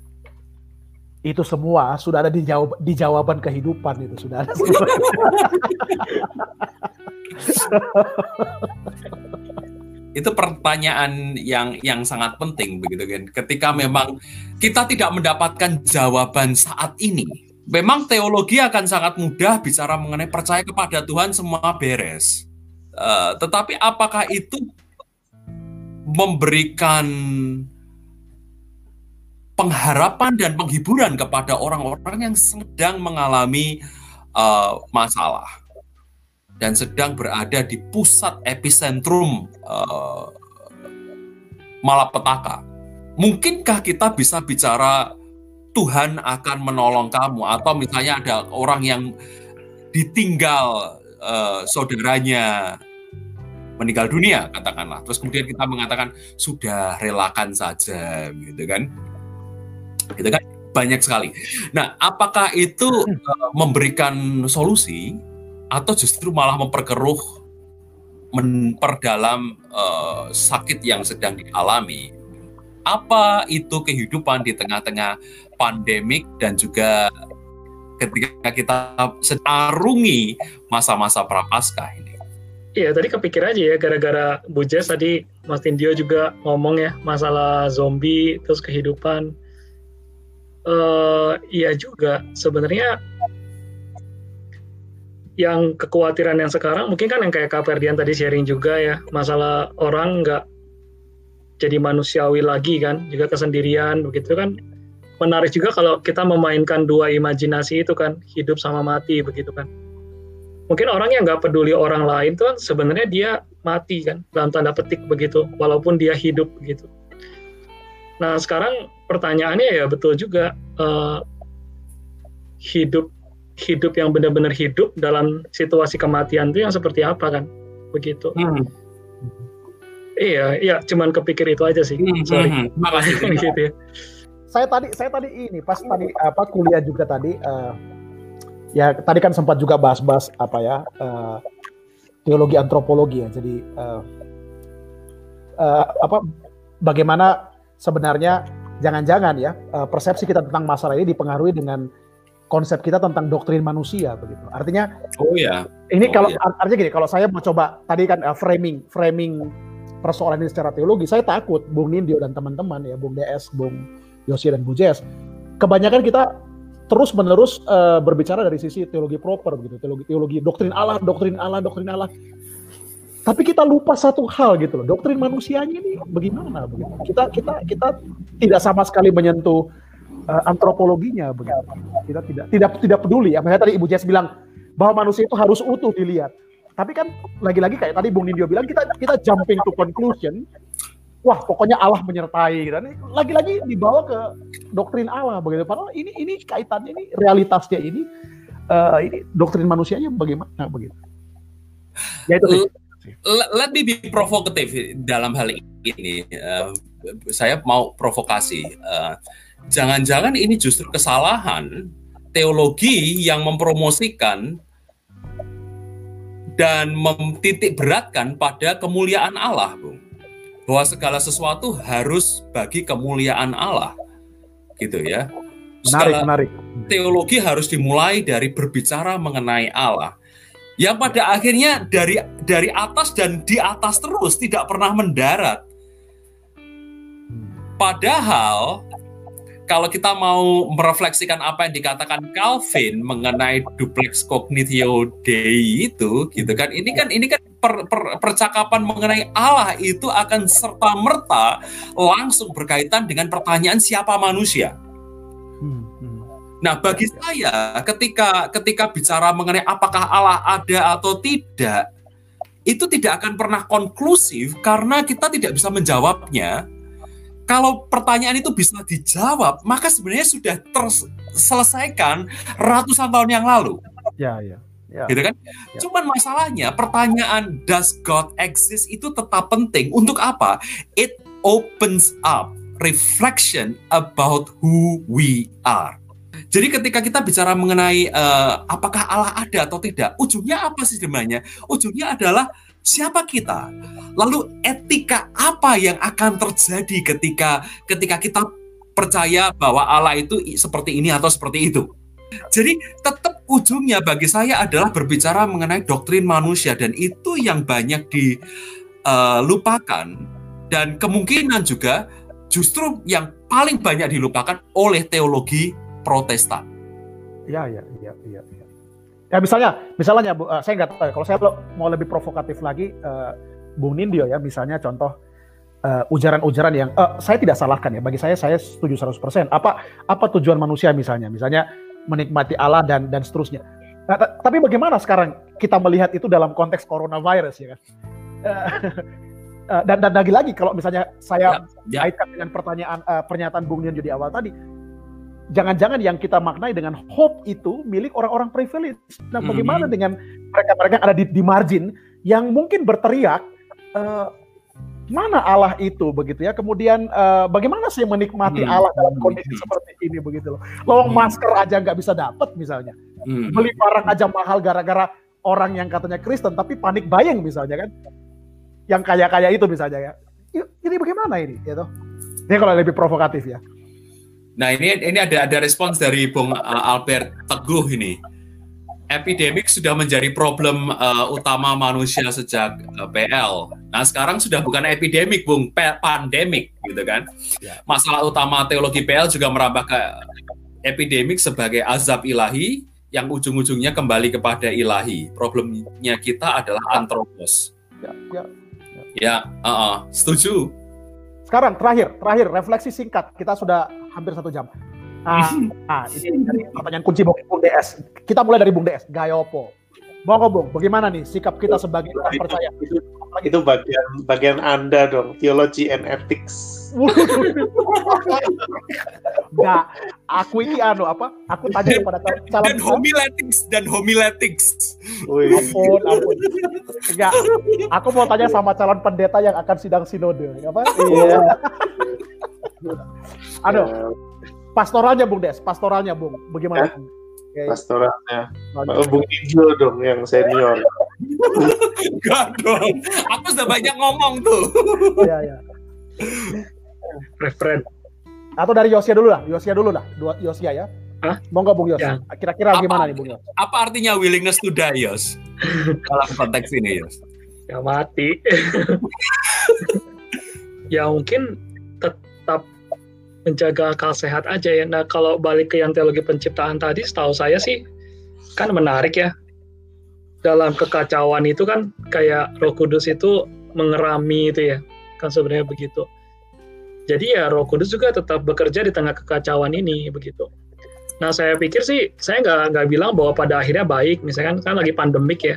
Itu semua sudah ada di, jawab, di jawaban kehidupan itu sudah ada. Itu pertanyaan yang yang sangat penting begitu kan. Ketika memang kita tidak mendapatkan jawaban saat ini, memang teologi akan sangat mudah bicara mengenai percaya kepada Tuhan semua beres. Uh, tetapi apakah itu memberikan pengharapan dan penghiburan kepada orang-orang yang sedang mengalami uh, masalah dan sedang berada di pusat epicentrum uh, malapetaka. Mungkinkah kita bisa bicara Tuhan akan menolong kamu. Atau misalnya ada orang yang ditinggal uh, saudaranya meninggal dunia katakanlah. Terus kemudian kita mengatakan sudah relakan saja gitu kan. Gitu kan? Banyak sekali. Nah, apakah itu uh, memberikan solusi? Atau justru malah memperkeruh, memperdalam uh, sakit yang sedang dialami? Apa itu kehidupan di tengah-tengah pandemik dan juga ketika kita setarungi masa-masa prapaskah ini? Iya, tadi kepikir aja ya gara-gara Bu Jess tadi Mas Tindio juga ngomong ya masalah zombie terus kehidupan uh, iya juga sebenarnya yang kekhawatiran yang sekarang mungkin kan yang kayak Kak Ferdian tadi sharing juga ya masalah orang nggak jadi manusiawi lagi kan juga kesendirian begitu kan menarik juga kalau kita memainkan dua imajinasi itu kan hidup sama mati begitu kan mungkin orang yang nggak peduli orang lain tuh kan sebenarnya dia mati kan dalam tanda petik begitu walaupun dia hidup begitu Nah sekarang pertanyaannya ya betul juga uh, hidup hidup yang benar-benar hidup dalam situasi kematian itu yang seperti apa kan begitu. Hmm. Iya, iya, cuman kepikir itu aja sih. Hmm, Sorry. Hmm, hmm. makasih. gitu ya. Saya tadi, saya tadi ini pas tadi apa kuliah juga tadi, uh, ya tadi kan sempat juga bahas-bahas apa ya uh, teologi antropologi ya. Jadi uh, uh, apa bagaimana sebenarnya jangan-jangan ya eh, persepsi kita tentang masalah ini dipengaruhi dengan konsep kita tentang doktrin manusia begitu. Artinya oh ya. Ini oh, kalau ya. artinya gini, kalau saya mau coba tadi kan uh, framing framing persoalan ini secara teologi, saya takut Bung Nindyo dan teman-teman ya, Bung DS, Bung Yosi dan Bu Jess, kebanyakan kita terus menerus uh, berbicara dari sisi teologi proper begitu, teologi teologi doktrin Allah, doktrin Allah, doktrin Allah. Tapi kita lupa satu hal gitu loh, doktrin manusianya ini bagaimana begitu. Kita kita kita tidak sama sekali menyentuh uh, antropologinya begitu. Kita tidak tidak tidak peduli ya. Tadi Ibu Jess bilang bahwa manusia itu harus utuh dilihat. Tapi kan lagi-lagi kayak tadi Bung Nindyo bilang kita kita jumping to conclusion. Wah, pokoknya Allah menyertai dan lagi-lagi dibawa ke doktrin Allah begitu. Padahal ini ini kaitannya ini realitasnya ini uh, ini doktrin manusianya bagaimana begitu. Ya itu let me be provokatif dalam hal ini. Uh, saya mau provokasi. Uh, jangan-jangan ini justru kesalahan teologi yang mempromosikan dan mentitik beratkan pada kemuliaan Allah, Bung. Bahwa segala sesuatu harus bagi kemuliaan Allah. Gitu ya. Segala menarik, menarik. Teologi harus dimulai dari berbicara mengenai Allah yang pada akhirnya dari dari atas dan di atas terus tidak pernah mendarat. Padahal kalau kita mau merefleksikan apa yang dikatakan Calvin mengenai duplex cognitio dei itu gitu kan ini kan ini kan per, per, percakapan mengenai Allah itu akan serta merta langsung berkaitan dengan pertanyaan siapa manusia. Hmm, hmm. Nah, bagi saya ketika ketika bicara mengenai apakah Allah ada atau tidak, itu tidak akan pernah konklusif karena kita tidak bisa menjawabnya. Kalau pertanyaan itu bisa dijawab, maka sebenarnya sudah terselesaikan ratusan tahun yang lalu. Ya, ya. Ya. Gitu kan? Ya. Cuman masalahnya pertanyaan does God exist itu tetap penting untuk apa? It opens up reflection about who we are. Jadi ketika kita bicara mengenai uh, apakah Allah ada atau tidak, ujungnya apa sih sebenarnya? Ujungnya adalah siapa kita. Lalu etika apa yang akan terjadi ketika ketika kita percaya bahwa Allah itu seperti ini atau seperti itu. Jadi tetap ujungnya bagi saya adalah berbicara mengenai doktrin manusia dan itu yang banyak di uh, lupakan dan kemungkinan juga justru yang paling banyak dilupakan oleh teologi Protestan. Ya, ya, ya, ya. Ya, ya misalnya, misalnya, Bu, uh, saya nggak tahu. Ya, kalau saya mau lebih provokatif lagi, uh, Bung Nindyo ya, misalnya contoh ujaran-ujaran uh, yang uh, saya tidak salahkan ya. Bagi saya, saya setuju 100%. Apa apa tujuan manusia misalnya? Misalnya menikmati Allah dan dan seterusnya. Nah, tapi bagaimana sekarang kita melihat itu dalam konteks coronavirus ya kan? dan dan lagi-lagi kalau misalnya saya ya, ya. kaitkan dengan pertanyaan uh, pernyataan Bung Nian di awal tadi, jangan-jangan yang kita maknai dengan hope itu milik orang-orang privilege. Nah, hmm. bagaimana mm-hmm. dengan mereka-mereka yang ada di, di margin yang mungkin berteriak uh, mana Allah itu begitu ya. Kemudian uh, bagaimana sih menikmati hmm. Allah dalam kondisi hmm. seperti ini begitu loh. Lowong hmm. masker aja nggak bisa dapat misalnya. Hmm. Beli barang aja mahal gara-gara orang yang katanya Kristen tapi panik buying misalnya kan. Yang kaya-kaya itu misalnya ya. Ini bagaimana ini gitu. Ini kalau lebih provokatif ya. Nah, ini ini ada ada respons dari Bung uh, Albert Teguh ini epidemik sudah menjadi problem uh, utama manusia sejak uh, PL. Nah sekarang sudah bukan epidemik, bung, pandemik, gitu kan? Ya. Masalah utama teologi PL juga merambah ke epidemik sebagai azab ilahi yang ujung-ujungnya kembali kepada ilahi. Problemnya kita adalah antropos. Ya, ya, ya. ya uh -uh, setuju. Sekarang terakhir, terakhir refleksi singkat. Kita sudah hampir satu jam. Nah, nah ini dari pertanyaan kunci Bung DS. Kita mulai dari Bung DS. Gayopo. Monggo Bung, bagaimana nih sikap kita sebagai orang percaya? Itu, itu bagian bagian Anda dong, theology and ethics. Enggak, aku ini anu apa? Aku tanya kepada calon dan homiletics dan homiletics. Ampun, ampun. Enggak, aku mau tanya sama calon pendeta yang akan sidang sinode, apa? Iya. Aduh, pastoralnya Bung Des, pastoralnya Bung, bagaimana? Ya, okay. Pastoralnya, oh, Bung Ijo dong yang senior. Enggak dong, aku sudah banyak ngomong tuh. Iya, iya. Referen. Atau dari Yosia dulu lah, Yosia dulu lah, dua Yosia ya. Hah? Monggo Bung Yos. Ya. Kira-kira gimana nih Bung Yos? Apa artinya willingness to die, Yos? Dalam konteks ini, Yos. Ya mati. ya mungkin tetap menjaga akal sehat aja ya. Nah kalau balik ke yang teologi penciptaan tadi, setahu saya sih kan menarik ya. Dalam kekacauan itu kan kayak Roh Kudus itu mengerami itu ya, kan sebenarnya begitu. Jadi ya Roh Kudus juga tetap bekerja di tengah kekacauan ini begitu. Nah saya pikir sih saya nggak nggak bilang bahwa pada akhirnya baik, misalkan kan lagi pandemik ya.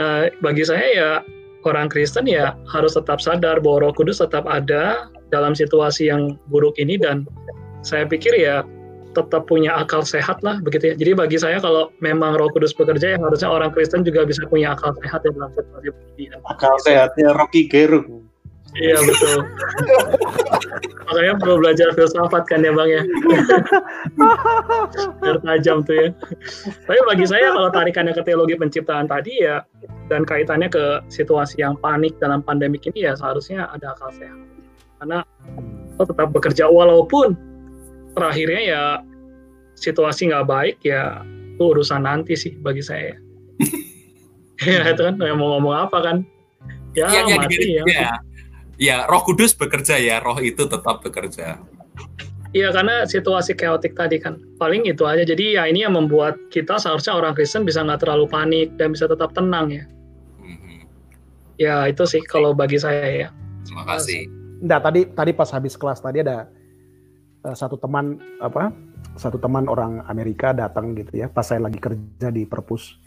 Nah bagi saya ya orang Kristen ya harus tetap sadar bahwa Roh Kudus tetap ada dalam situasi yang buruk ini dan saya pikir ya tetap punya akal sehat lah begitu ya. Jadi bagi saya kalau memang Roh Kudus bekerja ya harusnya orang Kristen juga bisa punya akal sehat ya dalam situasi begini. Akal sehatnya Rocky Gerung. Iya betul. Makanya perlu belajar filsafat kan ya bang ya. Biar tajam tuh ya. Tapi bagi saya kalau tarikannya ke teologi penciptaan tadi ya dan kaitannya ke situasi yang panik dalam pandemik ini ya seharusnya ada akal sehat karena lo tetap bekerja walaupun terakhirnya ya situasi nggak baik ya itu urusan nanti sih bagi saya. Ya itu kan mau ngomong apa kan? Ya, ya, ya mati ya, ya ya Roh Kudus bekerja ya Roh itu tetap bekerja. Iya karena situasi chaotic tadi kan. Paling itu aja. Jadi ya ini yang membuat kita seharusnya orang Kristen bisa nggak terlalu panik dan bisa tetap tenang ya. Mm-hmm. Ya itu sih kalau bagi saya ya. Terima kasih. Enggak, tadi tadi pas habis kelas tadi ada uh, satu teman apa? Satu teman orang Amerika datang gitu ya, pas saya lagi kerja di perpus.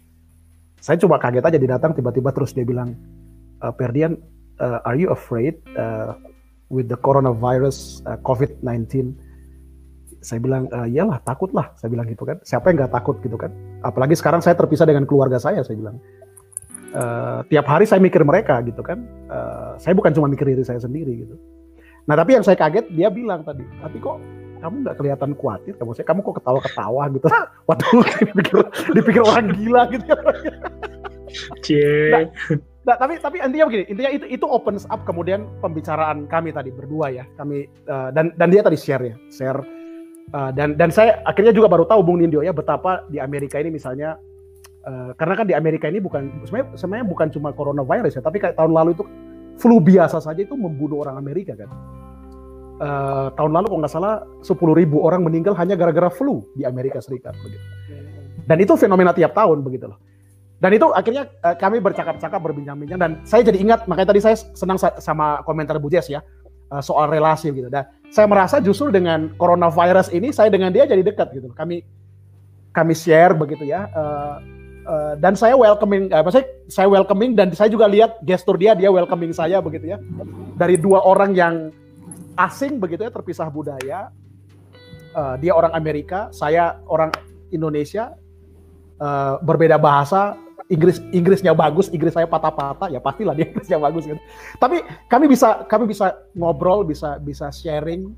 Saya coba kaget aja dia datang tiba-tiba terus dia bilang, uh, eh, Perdian, uh, are you afraid uh, with the coronavirus uh, COVID-19? Saya bilang, uh, iyalah takut lah. Saya bilang gitu kan. Siapa yang nggak takut gitu kan? Apalagi sekarang saya terpisah dengan keluarga saya. Saya bilang, uh, tiap hari saya mikir mereka gitu kan. Uh, saya bukan cuma mikir diri saya sendiri gitu. Nah tapi yang saya kaget dia bilang tadi, tapi kok kamu nggak kelihatan khawatir kamu saya kamu kok ketawa-ketawa gitu waduh dipikir dipikir orang gila gitu Cie. Nah, nah, tapi tapi intinya begini intinya itu itu opens up kemudian pembicaraan kami tadi berdua ya kami uh, dan dan dia tadi share ya share uh, dan dan saya akhirnya juga baru tahu Bung Nindyo ya betapa di Amerika ini misalnya Uh, karena kan di Amerika ini bukan sebenarnya sebenarnya bukan cuma coronavirus ya, tapi kayak tahun lalu itu flu biasa saja itu membunuh orang Amerika kan. Uh, tahun lalu kalau nggak salah 10 ribu orang meninggal hanya gara-gara flu di Amerika Serikat begitu. Dan itu fenomena tiap tahun begitu loh. Dan itu akhirnya uh, kami bercakap-cakap berbincang-bincang dan saya jadi ingat makanya tadi saya senang sama komentar Bu Jess ya soal relasi gitu. Dan saya merasa justru dengan coronavirus ini saya dengan dia jadi dekat gitu. Kami kami share begitu ya. Uh, dan saya welcoming, uh, maksudnya saya welcoming dan saya juga lihat gestur dia, dia welcoming saya begitu ya. Dari dua orang yang asing begitu ya, terpisah budaya. Uh, dia orang Amerika, saya orang Indonesia, uh, berbeda bahasa. Inggris Inggrisnya bagus, Inggris saya patah-patah, ya pastilah dia Inggrisnya bagus gitu. Tapi kami bisa kami bisa ngobrol, bisa bisa sharing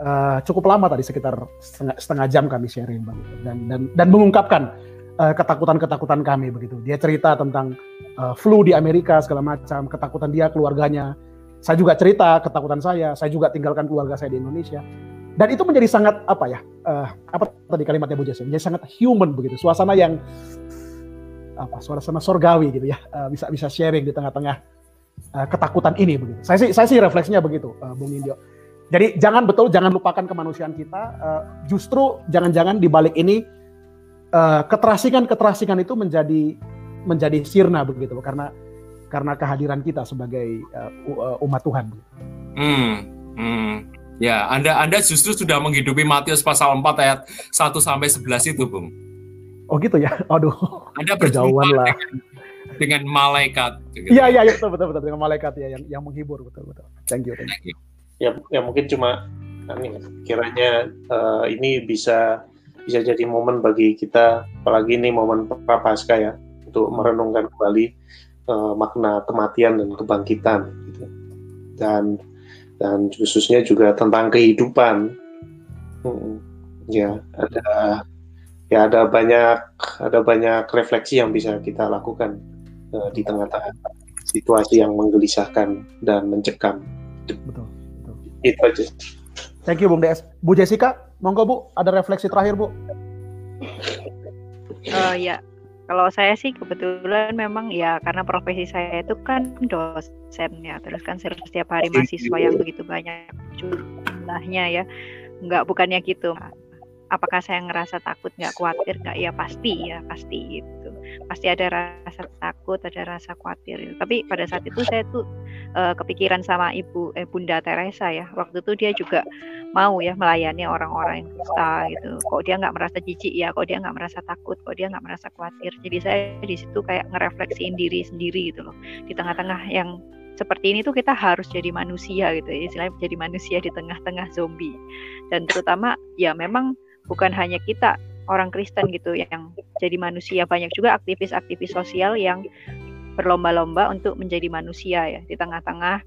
uh, cukup lama tadi sekitar setengah, setengah jam kami sharing begitu dan dan dan mengungkapkan ketakutan-ketakutan kami begitu. Dia cerita tentang uh, flu di Amerika segala macam, ketakutan dia keluarganya. Saya juga cerita ketakutan saya. Saya juga tinggalkan keluarga saya di Indonesia. Dan itu menjadi sangat apa ya? Uh, apa tadi kalimatnya Bu Jesse? Menjadi sangat human begitu. Suasana yang apa? Suasana sorgawi gitu ya. Uh, bisa bisa sharing di tengah-tengah uh, ketakutan ini begitu. Saya sih saya sih refleksinya begitu, uh, Bung Indio. Jadi jangan betul jangan lupakan kemanusiaan kita. Uh, justru jangan-jangan di balik ini uh, keterasingan-keterasingan itu menjadi menjadi sirna begitu karena karena kehadiran kita sebagai uh, umat Tuhan. Hmm, hmm. Ya, Anda Anda justru sudah menghidupi Matius pasal 4 ayat 1 sampai 11 itu, Bung. Oh gitu ya. Aduh. Anda berjauhan lah. Dengan, dengan malaikat. Gitu. Iya, iya, ya, betul, betul, betul. Dengan malaikat ya yang yang menghibur, betul, betul. Thank you, thank you. Ya, ya mungkin cuma kiranya uh, ini bisa bisa jadi momen bagi kita apalagi ini momen prapaskah ya untuk merenungkan kembali uh, makna kematian dan kebangkitan gitu. dan dan khususnya juga tentang kehidupan. Hmm, ya ada ya ada banyak ada banyak refleksi yang bisa kita lakukan uh, di tengah-tengah situasi yang menggelisahkan dan mencekam. Betul, betul. itu aja. Thank you Bung DS Bu Jessica Monggo Bu, ada refleksi terakhir Bu. Uh, ya, kalau saya sih kebetulan memang ya karena profesi saya itu kan dosen ya, terus kan setiap hari mahasiswa yang begitu banyak jumlahnya ya, nggak bukannya gitu apakah saya ngerasa takut nggak khawatir nggak? Ya pasti ya pasti gitu. Pasti ada rasa takut ada rasa khawatir gitu. tapi pada saat itu saya tuh uh, kepikiran sama ibu eh, bunda Teresa ya. Waktu itu dia juga mau ya melayani orang-orang yang kusta gitu. Kok dia nggak merasa jijik ya? Kok dia nggak merasa takut? Kok dia nggak merasa khawatir? Jadi saya di situ kayak ngerefleksiin diri sendiri gitu loh. Di tengah-tengah yang seperti ini tuh kita harus jadi manusia gitu ya. Istilahnya jadi manusia di tengah-tengah zombie. Dan terutama ya memang bukan hanya kita orang Kristen gitu yang jadi manusia banyak juga aktivis-aktivis sosial yang berlomba-lomba untuk menjadi manusia ya di tengah-tengah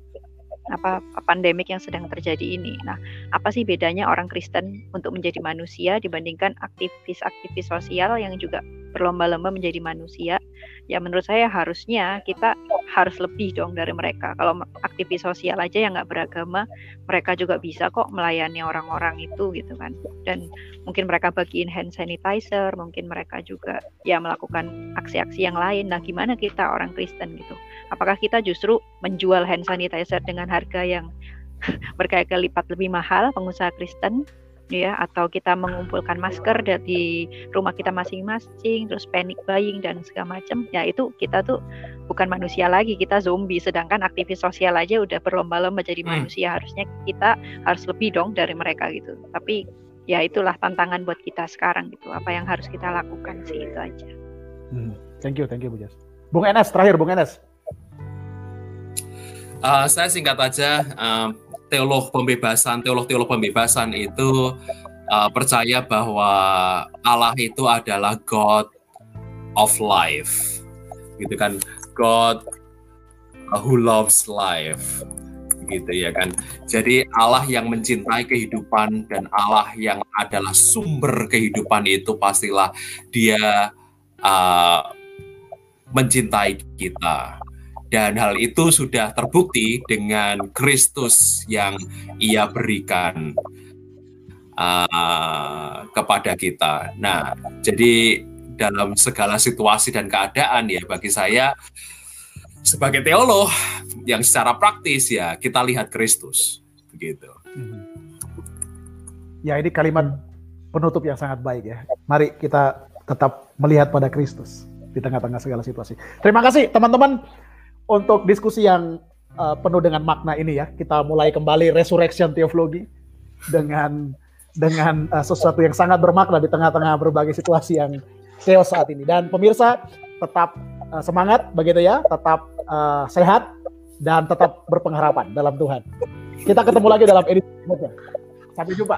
apa pandemik yang sedang terjadi ini. Nah, apa sih bedanya orang Kristen untuk menjadi manusia dibandingkan aktivis-aktivis sosial yang juga berlomba-lomba menjadi manusia, ya menurut saya harusnya kita harus lebih dong dari mereka. Kalau aktivis sosial aja yang nggak beragama, mereka juga bisa kok melayani orang-orang itu gitu kan. Dan mungkin mereka bagiin hand sanitizer, mungkin mereka juga ya melakukan aksi-aksi yang lain. Nah, gimana kita orang Kristen gitu? Apakah kita justru menjual hand sanitizer dengan harga yang berkali-kali lipat lebih mahal pengusaha Kristen ya atau kita mengumpulkan masker dari rumah kita masing-masing terus panic buying dan segala macam ya itu kita tuh bukan manusia lagi kita zombie. Sedangkan aktivis sosial aja udah berlomba-lomba jadi hmm. manusia. Harusnya kita harus lebih dong dari mereka gitu. Tapi ya itulah tantangan buat kita sekarang gitu. Apa yang harus kita lakukan sih itu aja. Hmm. thank you thank you Bu Jas Bung Enes terakhir Bung Enes. Uh, saya singkat aja. Uh, teolog pembebasan, teolog-teolog pembebasan itu uh, percaya bahwa Allah itu adalah God of life, gitu kan? God who loves life, gitu ya kan? Jadi Allah yang mencintai kehidupan dan Allah yang adalah sumber kehidupan itu pastilah Dia uh, mencintai kita dan hal itu sudah terbukti dengan Kristus yang ia berikan uh, kepada kita. Nah, jadi dalam segala situasi dan keadaan ya bagi saya sebagai teolog yang secara praktis ya kita lihat Kristus. Hmm. Ya ini kalimat penutup yang sangat baik ya. Mari kita tetap melihat pada Kristus di tengah-tengah segala situasi. Terima kasih teman-teman untuk diskusi yang uh, penuh dengan makna ini ya. Kita mulai kembali resurrection teologi dengan dengan uh, sesuatu yang sangat bermakna di tengah-tengah berbagai situasi yang chaos saat ini. Dan pemirsa tetap uh, semangat begitu ya, tetap uh, sehat dan tetap berpengharapan dalam Tuhan. Kita ketemu lagi dalam edisi berikutnya. Sampai jumpa.